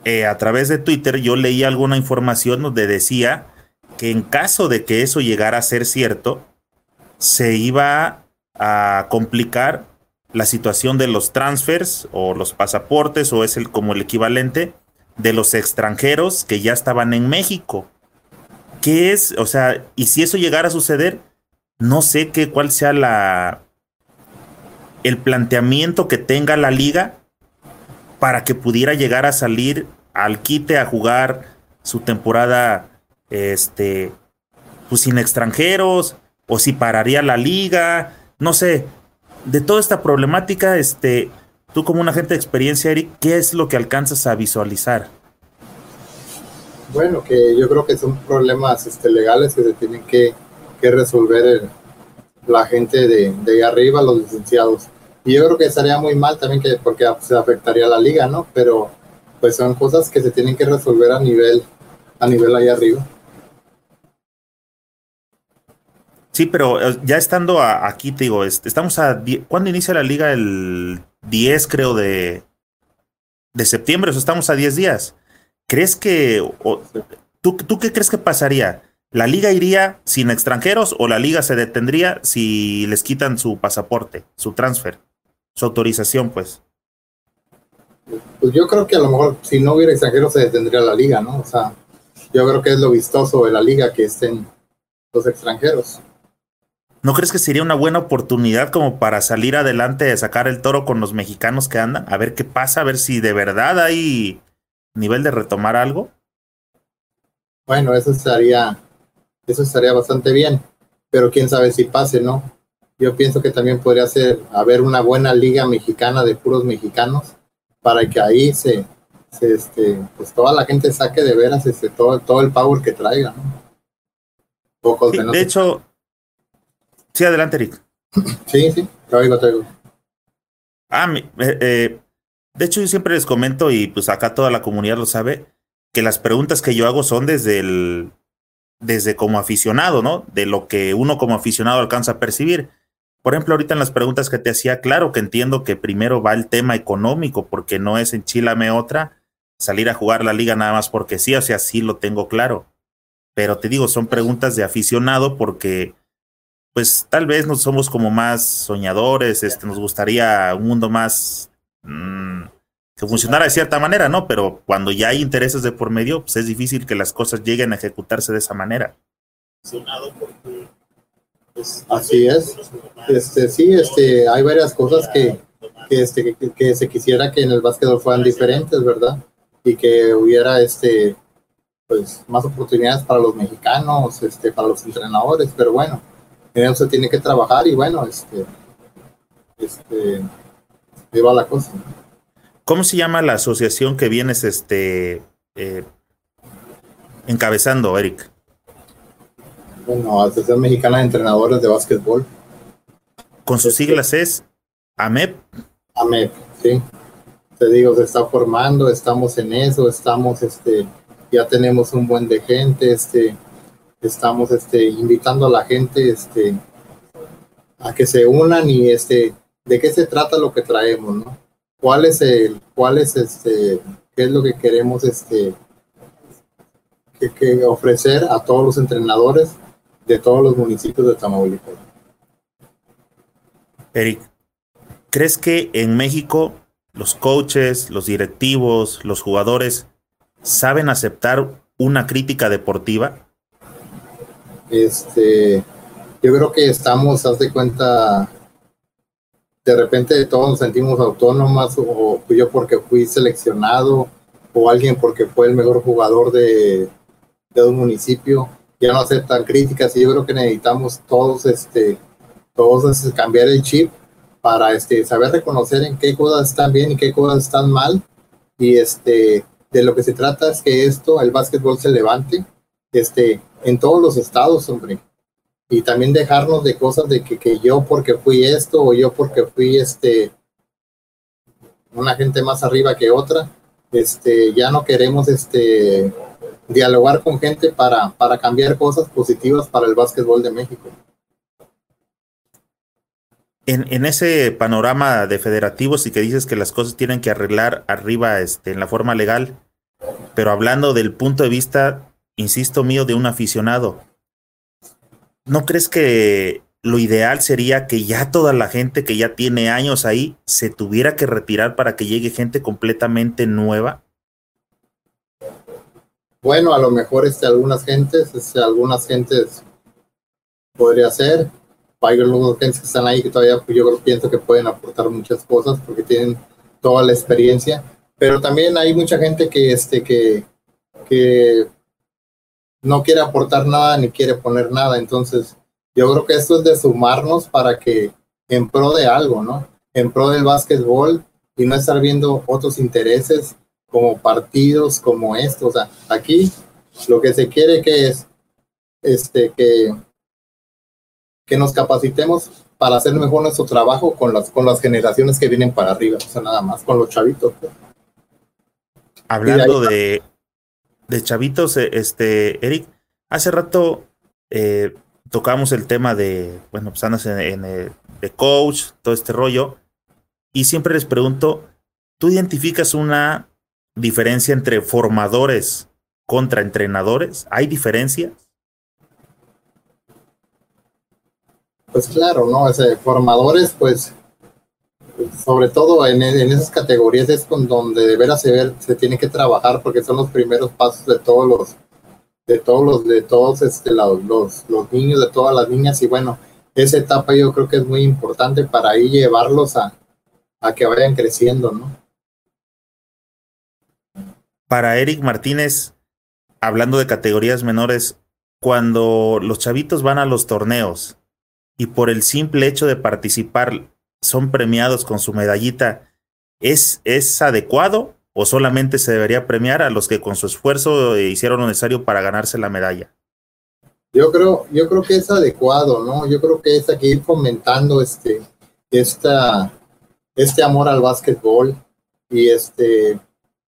eh, a través de Twitter yo leí alguna información donde decía que en caso de que eso llegara a ser cierto, se iba a complicar la situación de los transfers o los pasaportes o es el como el equivalente de los extranjeros que ya estaban en México. ¿Qué es? O sea, y si eso llegara a suceder, no sé qué cuál sea la el planteamiento que tenga la liga para que pudiera llegar a salir al quite a jugar su temporada este pues sin extranjeros o si pararía la liga, no sé, de toda esta problemática, este, tú como un agente de experiencia, Eric, ¿qué es lo que alcanzas a visualizar?
Bueno, que yo creo que son problemas este, legales que se tienen que, resolver la gente de, de arriba, los licenciados. Y yo creo que estaría muy mal también que porque se afectaría a la liga, ¿no? Pero pues son cosas que se tienen que resolver a nivel, a nivel ahí arriba.
Sí, pero eh, ya estando aquí, te digo, estamos a... ¿Cuándo inicia la liga? El 10, creo, de, de septiembre, o sea, estamos a 10 días. ¿Crees que... ¿tú, ¿Tú qué crees que pasaría? ¿La liga iría sin extranjeros o la liga se detendría si les quitan su pasaporte, su transfer, su autorización, pues?
Pues yo creo que a lo mejor si no hubiera extranjeros se detendría la liga, ¿no? O sea, yo creo que es lo vistoso de la liga que estén los extranjeros.
¿No crees que sería una buena oportunidad como para salir adelante de sacar el toro con los mexicanos que andan? A ver qué pasa, a ver si de verdad hay nivel de retomar algo.
Bueno, eso estaría, eso estaría bastante bien, pero quién sabe si pase, ¿no? Yo pienso que también podría ser haber una buena liga mexicana de puros mexicanos para que ahí se, este, pues toda la gente saque de veras este, todo, todo el power que traiga,
¿no? de hecho, Sí, adelante, Eric.
Sí, sí, te oigo, te oigo.
Ah, eh, eh, de hecho, yo siempre les comento, y pues acá toda la comunidad lo sabe, que las preguntas que yo hago son desde el, desde como aficionado, ¿no? De lo que uno como aficionado alcanza a percibir. Por ejemplo, ahorita en las preguntas que te hacía, claro que entiendo que primero va el tema económico, porque no es enchilame otra, salir a jugar la liga nada más porque sí, o sea, sí lo tengo claro. Pero te digo, son preguntas de aficionado porque pues tal vez nos somos como más soñadores, este, nos gustaría un mundo más mm, que funcionara de cierta manera, ¿no? Pero cuando ya hay intereses de por medio, pues es difícil que las cosas lleguen a ejecutarse de esa manera.
Pues, Así es. Este, sí, este, hay varias cosas que, que, este, que, se quisiera que en el básquetbol fueran diferentes, ¿verdad? Y que hubiera este, pues, más oportunidades para los mexicanos, este, para los entrenadores, pero bueno en eso se tiene que trabajar y bueno, este, este, va la cosa.
¿Cómo se llama la asociación que vienes este, eh, encabezando, Eric?
Bueno, Asociación Mexicana de Entrenadores de Básquetbol.
Con sus siglas es AMEP.
AMEP, sí. Te digo, se está formando, estamos en eso, estamos, este, ya tenemos un buen de gente, este, estamos este, invitando a la gente este, a que se unan y este, de qué se trata lo que traemos, ¿no? ¿Cuál es el, cuál es este, qué es lo que queremos este, que, ofrecer a todos los entrenadores de todos los municipios de Tamaulipas?
Eric, ¿crees que en México los coaches, los directivos, los jugadores saben aceptar una crítica deportiva?
Este, yo creo que estamos, haz de cuenta, de repente todos nos sentimos autónomas, o yo porque fui seleccionado, o alguien porque fue el mejor jugador de, de un municipio, ya no aceptan críticas, y yo creo que necesitamos todos, este, todos este, cambiar el chip para este, saber reconocer en qué cosas están bien y qué cosas están mal, y este, de lo que se trata es que esto, el básquetbol se levante, este, en todos los estados, hombre. Y también dejarnos de cosas de que, que yo porque fui esto o yo porque fui este una gente más arriba que otra, este, ya no queremos este dialogar con gente para, para cambiar cosas positivas para el básquetbol de México.
En, en, ese panorama de federativos y que dices que las cosas tienen que arreglar arriba este, en la forma legal, pero hablando del punto de vista insisto mío, de un aficionado. ¿No crees que lo ideal sería que ya toda la gente que ya tiene años ahí se tuviera que retirar para que llegue gente completamente nueva?
Bueno, a lo mejor este, algunas gentes, este, algunas gentes podría ser. Hay algunos gentes que están ahí que todavía pues, yo pienso que pueden aportar muchas cosas porque tienen toda la experiencia. Pero también hay mucha gente que, este, que, que no quiere aportar nada ni quiere poner nada. Entonces, yo creo que esto es de sumarnos para que en pro de algo, ¿no? En pro del básquetbol y no estar viendo otros intereses como partidos como estos. O sea, aquí lo que se quiere que es este que que nos capacitemos para hacer mejor nuestro trabajo con las con las generaciones que vienen para arriba, o sea, nada más con los chavitos. Pues.
Hablando de, de, chavitos, eh, este Eric, hace rato eh, tocamos el tema de, bueno, pues andas en, el, de coach, todo este rollo, y siempre les pregunto, ¿tú identificas una diferencia entre formadores contra entrenadores? ¿Hay diferencias?
Pues claro, ¿no? Ese, formadores, pues, sobre todo en, en, esas categorías es con donde de veras se, se tiene que trabajar porque son los primeros pasos de todos los de todos los, de todos este, los, los, niños, de todas las niñas, y bueno, esa etapa yo creo que es muy importante para ahí llevarlos a, a que vayan creciendo, ¿no?
Para Eric Martínez, hablando de categorías menores, cuando los chavitos van a los torneos y por el simple hecho de participar son premiados con su medallita, ¿es, es adecuado o solamente se debería premiar a los que con su esfuerzo hicieron lo necesario para ganarse la medalla?
Yo creo, yo creo que es adecuado, ¿no? Yo creo que es aquí fomentando este, esta, este amor al básquetbol y este,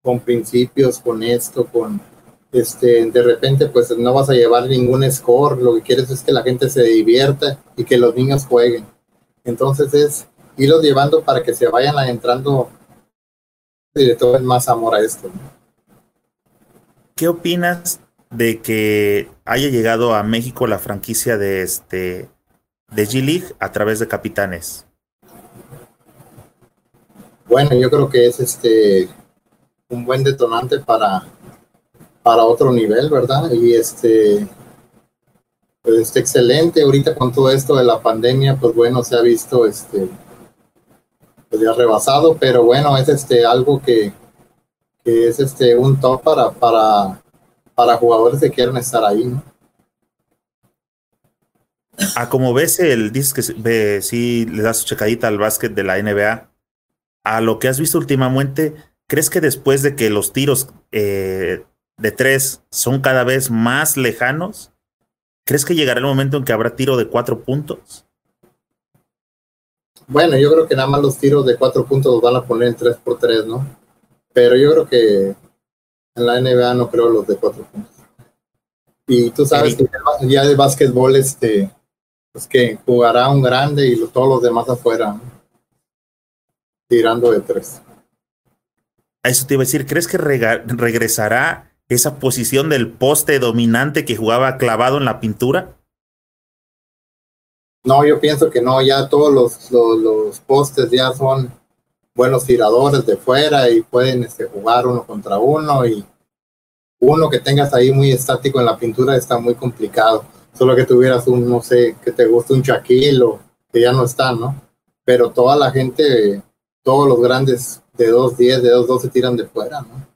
con principios, con esto, con este, de repente pues no vas a llevar ningún score, lo que quieres es que la gente se divierta y que los niños jueguen. Entonces es irlos llevando para que se vayan entrando y de todo más amor a esto.
¿Qué opinas de que haya llegado a México la franquicia de este de G League a través de Capitanes?
Bueno, yo creo que es este un buen detonante para para otro nivel, ¿verdad? Y este pues este excelente ahorita con todo esto de la pandemia, pues bueno, se ha visto este ya rebasado, pero bueno, es este algo que, que es este un top para, para, para jugadores que quieren estar ahí, ¿no?
Ah, como ves, el dices que ve, sí le das checadita al básquet de la NBA. A lo que has visto últimamente, ¿crees que después de que los tiros eh, de tres son cada vez más lejanos, ¿crees que llegará el momento en que habrá tiro de cuatro puntos?
Bueno, yo creo que nada más los tiros de cuatro puntos los van a poner en 3 por 3 ¿no? Pero yo creo que en la NBA no creo los de cuatro puntos. Y tú sabes que ya de básquetbol, este, pues que jugará un grande y todos los demás afuera, tirando de tres.
A eso te iba a decir, ¿crees que regresará esa posición del poste dominante que jugaba clavado en la pintura?
No, yo pienso que no, ya todos los, los, postes ya son buenos tiradores de fuera y pueden este, jugar uno contra uno y uno que tengas ahí muy estático en la pintura está muy complicado. Solo que tuvieras un, no sé, que te guste un chaquilo, que ya no está, ¿no? Pero toda la gente, todos los grandes de 2-10, de 2-2 se tiran de fuera, ¿no?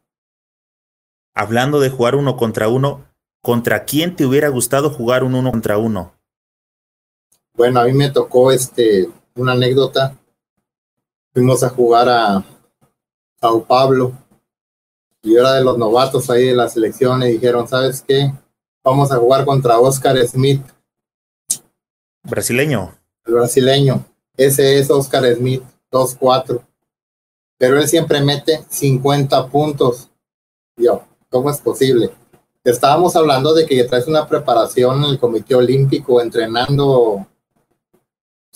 Hablando de jugar uno contra uno, ¿contra quién te hubiera gustado jugar un uno contra uno?
Bueno, a mí me tocó este, una anécdota. Fuimos a jugar a Sao Pablo y era de los novatos ahí de la selección y dijeron, ¿sabes qué? Vamos a jugar contra Oscar Smith.
Brasileño.
El brasileño. Ese es Oscar Smith, 2-4. Pero él siempre mete 50 puntos. Yo, ¿cómo es posible? Estábamos hablando de que traes una preparación en el Comité Olímpico entrenando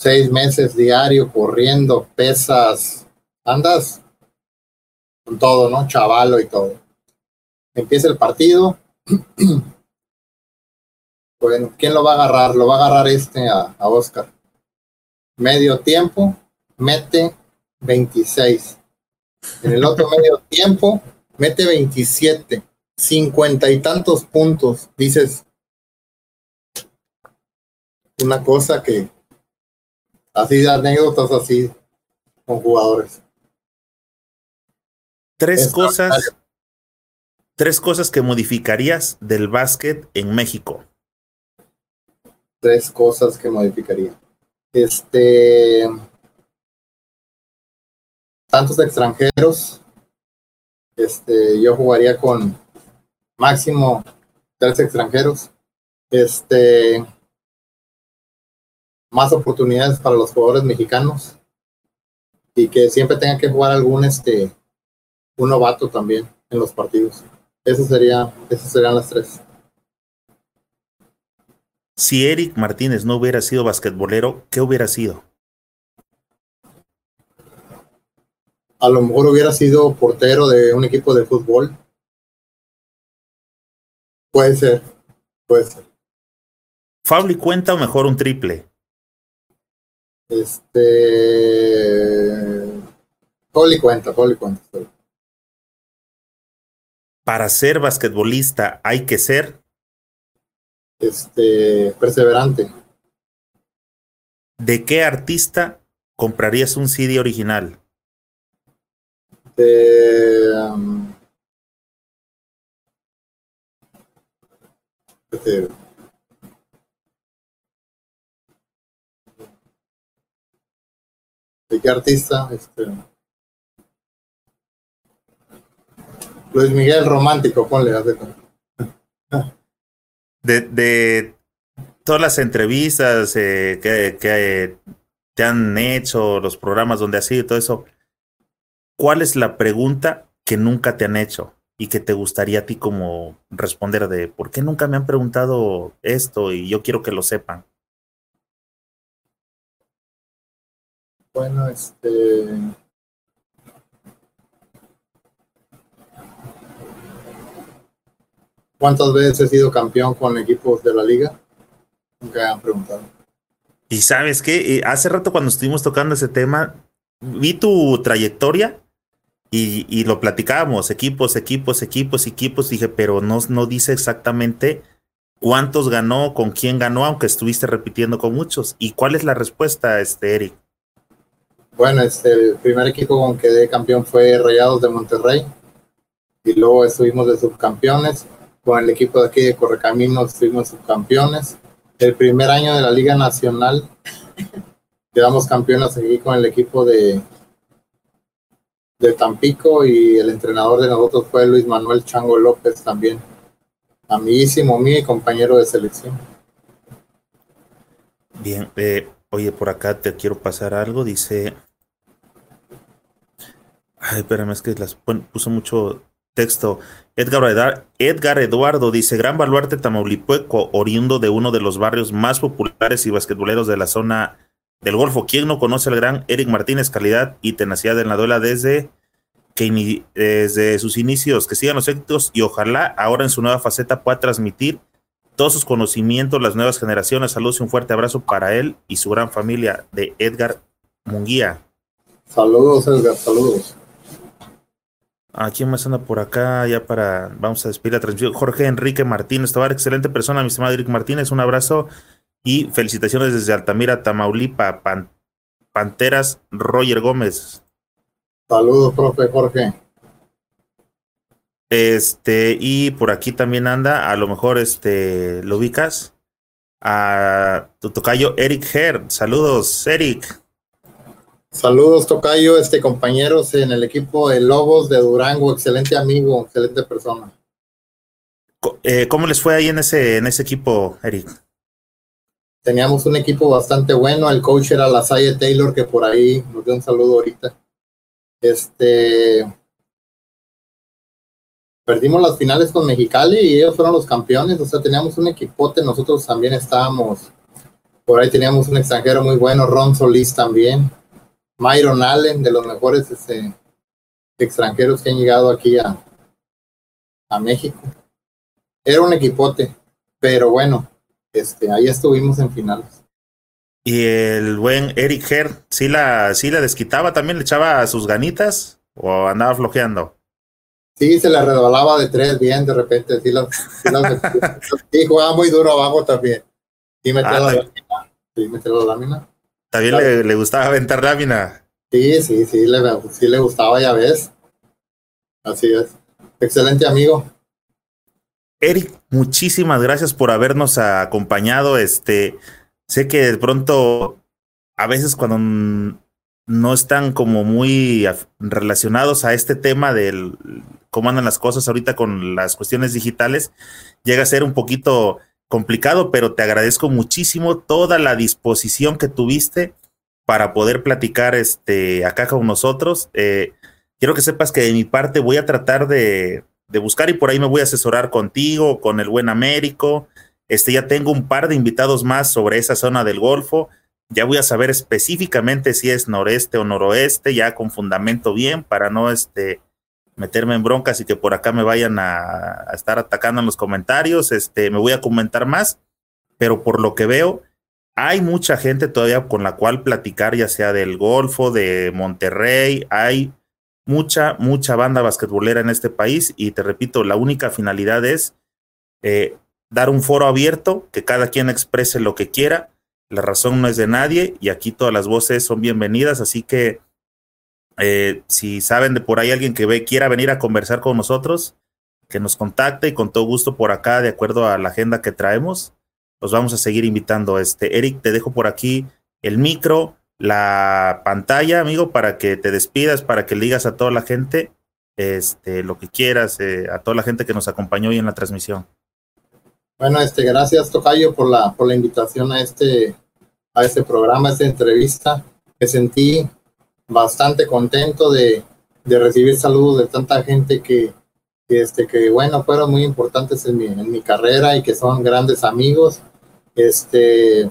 seis meses diario corriendo, pesas, andas con todo, ¿no? Chavalo y todo. Empieza el partido Bueno, ¿quién lo va a agarrar? Lo va a agarrar este a, a Oscar. Medio tiempo, mete 26. En el otro medio tiempo, mete 27. Cincuenta y tantos puntos. Dices, una cosa que, así de anécdotas así con jugadores.
Tres cosas, tres cosas que modificarías del básquet en México.
Tres cosas que modificaría. Este, tantos extranjeros. Este, yo jugaría con máximo tres extranjeros. Este, más oportunidades para los jugadores mexicanos y que siempre tengan que jugar algún este un novato también en los partidos. Eso sería, esas serían las tres.
Si Eric Martínez no hubiera sido basquetbolero, ¿qué hubiera sido?
A lo mejor hubiera sido portero de un equipo de fútbol. Puede ser, puede ser.
¿Fabli cuenta o mejor un triple?
Este. Fabli cuenta, Fabli cuenta.
Para ser basquetbolista hay que ser.
Este. Perseverante.
¿De qué artista comprarías un CD original?
De. Um, ¿De qué artista? Este, Luis Miguel Romántico, ponle. Hace
de, de todas las entrevistas eh, que, que te han hecho, los programas donde has ido y todo eso, ¿cuál es la pregunta que nunca te han hecho y que te gustaría a ti como responder de por qué nunca me han preguntado esto y yo quiero que lo sepan?
Bueno, este. ¿Cuántas veces he sido campeón con equipos de la liga? Nunca han preguntado.
Y sabes qué, Eh, hace rato cuando estuvimos tocando ese tema, vi tu trayectoria y, y lo platicábamos, equipos, equipos, equipos, equipos, dije, pero no, no dice exactamente cuántos ganó, con quién ganó, aunque estuviste repitiendo con muchos. ¿Y cuál es la respuesta, este Eric?
Bueno, este, el primer equipo con que quedé campeón fue Rayados de Monterrey. Y luego estuvimos de subcampeones. Con el equipo de aquí de Correcaminos estuvimos subcampeones. El primer año de la Liga Nacional quedamos campeones aquí con el equipo de, de Tampico y el entrenador de nosotros fue Luis Manuel Chango López también. Amiguísimo mío y compañero de selección.
Bien, eh, oye, por acá te quiero pasar algo, dice... Ay, espérame, es que las puso mucho texto. Edgar, Edgar Eduardo dice, gran baluarte tamaulipeco, oriundo de uno de los barrios más populares y basquetboleros de la zona del Golfo. ¿Quién no conoce al gran Eric Martínez, calidad y tenacidad en la duela desde, que desde sus inicios? Que sigan los éxitos y ojalá ahora en su nueva faceta pueda transmitir todos sus conocimientos, las nuevas generaciones. Saludos y un fuerte abrazo para él y su gran familia de Edgar Munguía.
Saludos, Edgar, saludos.
¿A quién más anda por acá? Ya para, vamos a despedir la transmisión. Jorge Enrique Martínez, Tobar, excelente persona, mi estimado Eric Martínez, un abrazo y felicitaciones desde Altamira, Tamaulipa, Pan- Panteras, Roger Gómez.
Saludos, profe Jorge.
Este, y por aquí también anda, a lo mejor este, lo ubicas, a tu tocayo Eric Her. Saludos, Eric.
Saludos, Tocayo, este compañeros en el equipo de Lobos de Durango, excelente amigo, excelente persona.
Eh, ¿Cómo les fue ahí en ese, en ese equipo, Eric?
Teníamos un equipo bastante bueno, el coach era la Salle Taylor, que por ahí nos dio un saludo ahorita. Este perdimos las finales con Mexicali y ellos fueron los campeones, o sea, teníamos un equipote, nosotros también estábamos, por ahí teníamos un extranjero muy bueno, Ron Solís también, Myron Allen, de los mejores este, extranjeros que han llegado aquí a, a México. Era un equipote, pero bueno, este, ahí estuvimos en finales.
Y el buen Eric Herr, ¿sí la, ¿sí la desquitaba también? ¿Le echaba sus ganitas o andaba flojeando?
Sí, se le redolaba de tres bien de repente. Sí, sí, jugaba muy duro abajo también. Sí, metía ah, la lámina. Sí, metía la lámina.
¿También le, le, gustaba aventar lámina?
Sí, sí, sí le, sí le gustaba, ya ves. Así es. Excelente amigo.
Eric, muchísimas gracias por habernos acompañado. Este, sé que de pronto, a veces cuando no están como muy relacionados a este tema del cómo andan las cosas ahorita con las cuestiones digitales, llega a ser un poquito complicado, pero te agradezco muchísimo toda la disposición que tuviste para poder platicar este, acá con nosotros. Eh, quiero que sepas que de mi parte voy a tratar de, de, buscar y por ahí me voy a asesorar contigo, con el buen Américo. Este, ya tengo un par de invitados más sobre esa zona del Golfo. Ya voy a saber específicamente si es noreste o noroeste, ya con fundamento bien, para no este, meterme en broncas y que por acá me vayan a, estar atacando en los comentarios. Este, me voy a comentar más, pero por lo que veo, hay mucha gente todavía con la cual platicar, ya sea del Golfo, de Monterrey, hay mucha, mucha banda basquetbolera en este país y te repito, la única finalidad es eh, dar un foro abierto, que cada quien exprese lo que quiera, la razón no es de nadie y aquí todas las voces son bienvenidas, así que eh, si saben de por ahí alguien que ve, quiera venir a conversar con nosotros, que nos contacte y con todo gusto por acá, de acuerdo a la agenda que traemos, los vamos a seguir invitando. Este, Eric, te dejo por aquí el micro, la pantalla, amigo, para que te despidas, para que le digas a toda la gente este, lo que quieras, eh, a toda la gente que nos acompañó hoy en la transmisión.
Bueno, este, gracias Tocayo por la, por la invitación a este, a este programa, a esta entrevista. Me sentí bastante contento de, de recibir saludos de tanta gente que, este, que, bueno, fueron muy importantes en mi, en mi carrera y que son grandes amigos. Este,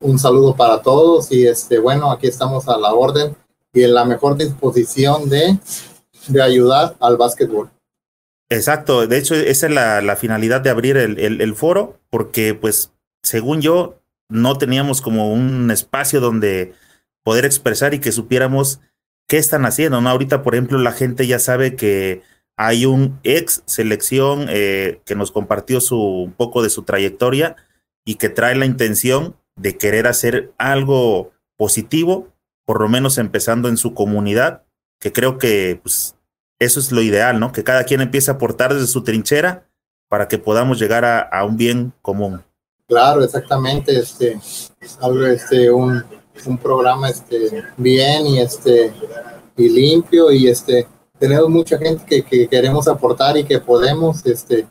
un saludo para todos y este, bueno, aquí estamos a la orden y en la mejor disposición de, de ayudar al básquetbol.
Exacto, de hecho esa es la, la finalidad de abrir el, el, foro, porque pues según yo no teníamos como un espacio donde poder expresar y que supiéramos qué están haciendo, ¿no? Ahorita, por ejemplo, la gente ya sabe que hay un ex selección eh, que nos compartió su, un poco de su trayectoria y que trae la intención de querer hacer algo positivo, por lo menos empezando en su comunidad, que creo que pues, eso es lo ideal, ¿no? Que cada quien empiece a aportar desde su trinchera para que podamos llegar a, a un bien común.
Claro, exactamente. Este, algo, este, un, un programa este, bien y, este, y limpio y este, tenemos mucha gente que, que queremos aportar y que podemos, este,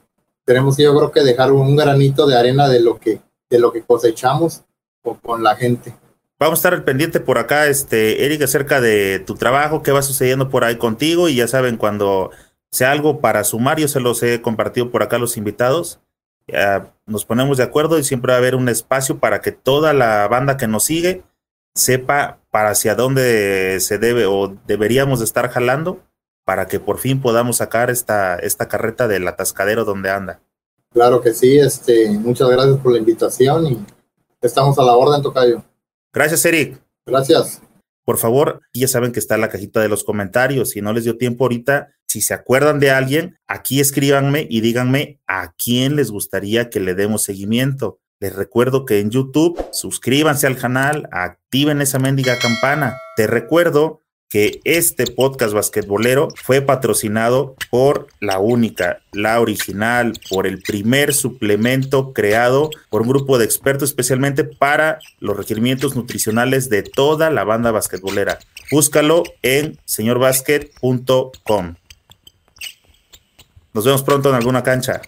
tenemos yo creo que dejar un granito de arena de lo que, de lo que cosechamos con, con la gente.
Vamos a estar al pendiente por acá, este, Eric, acerca de tu trabajo, qué va sucediendo por ahí contigo y ya saben, cuando sea algo para sumar, yo se los he compartido por acá a los invitados. Ya nos ponemos de acuerdo y siempre va a haber un espacio para que toda la banda que nos sigue sepa para hacia dónde se debe o deberíamos estar jalando para que por fin podamos sacar esta, esta carreta del atascadero donde anda.
Claro que sí, este, muchas gracias por la invitación y estamos a la orden, Tocayo.
Gracias, Eric.
Gracias.
Por favor, ya saben que está en la cajita de los comentarios. Si no les dio tiempo ahorita, si se acuerdan de alguien, aquí escríbanme y díganme a quién les gustaría que le demos seguimiento. Les recuerdo que en YouTube suscríbanse al canal, activen esa mendiga campana. Te recuerdo que este podcast basquetbolero fue patrocinado por la única, la original, por el primer suplemento creado por un grupo de expertos especialmente para los requerimientos nutricionales de toda la banda basquetbolera. Búscalo en señorbasket.com. Nos vemos pronto en alguna cancha.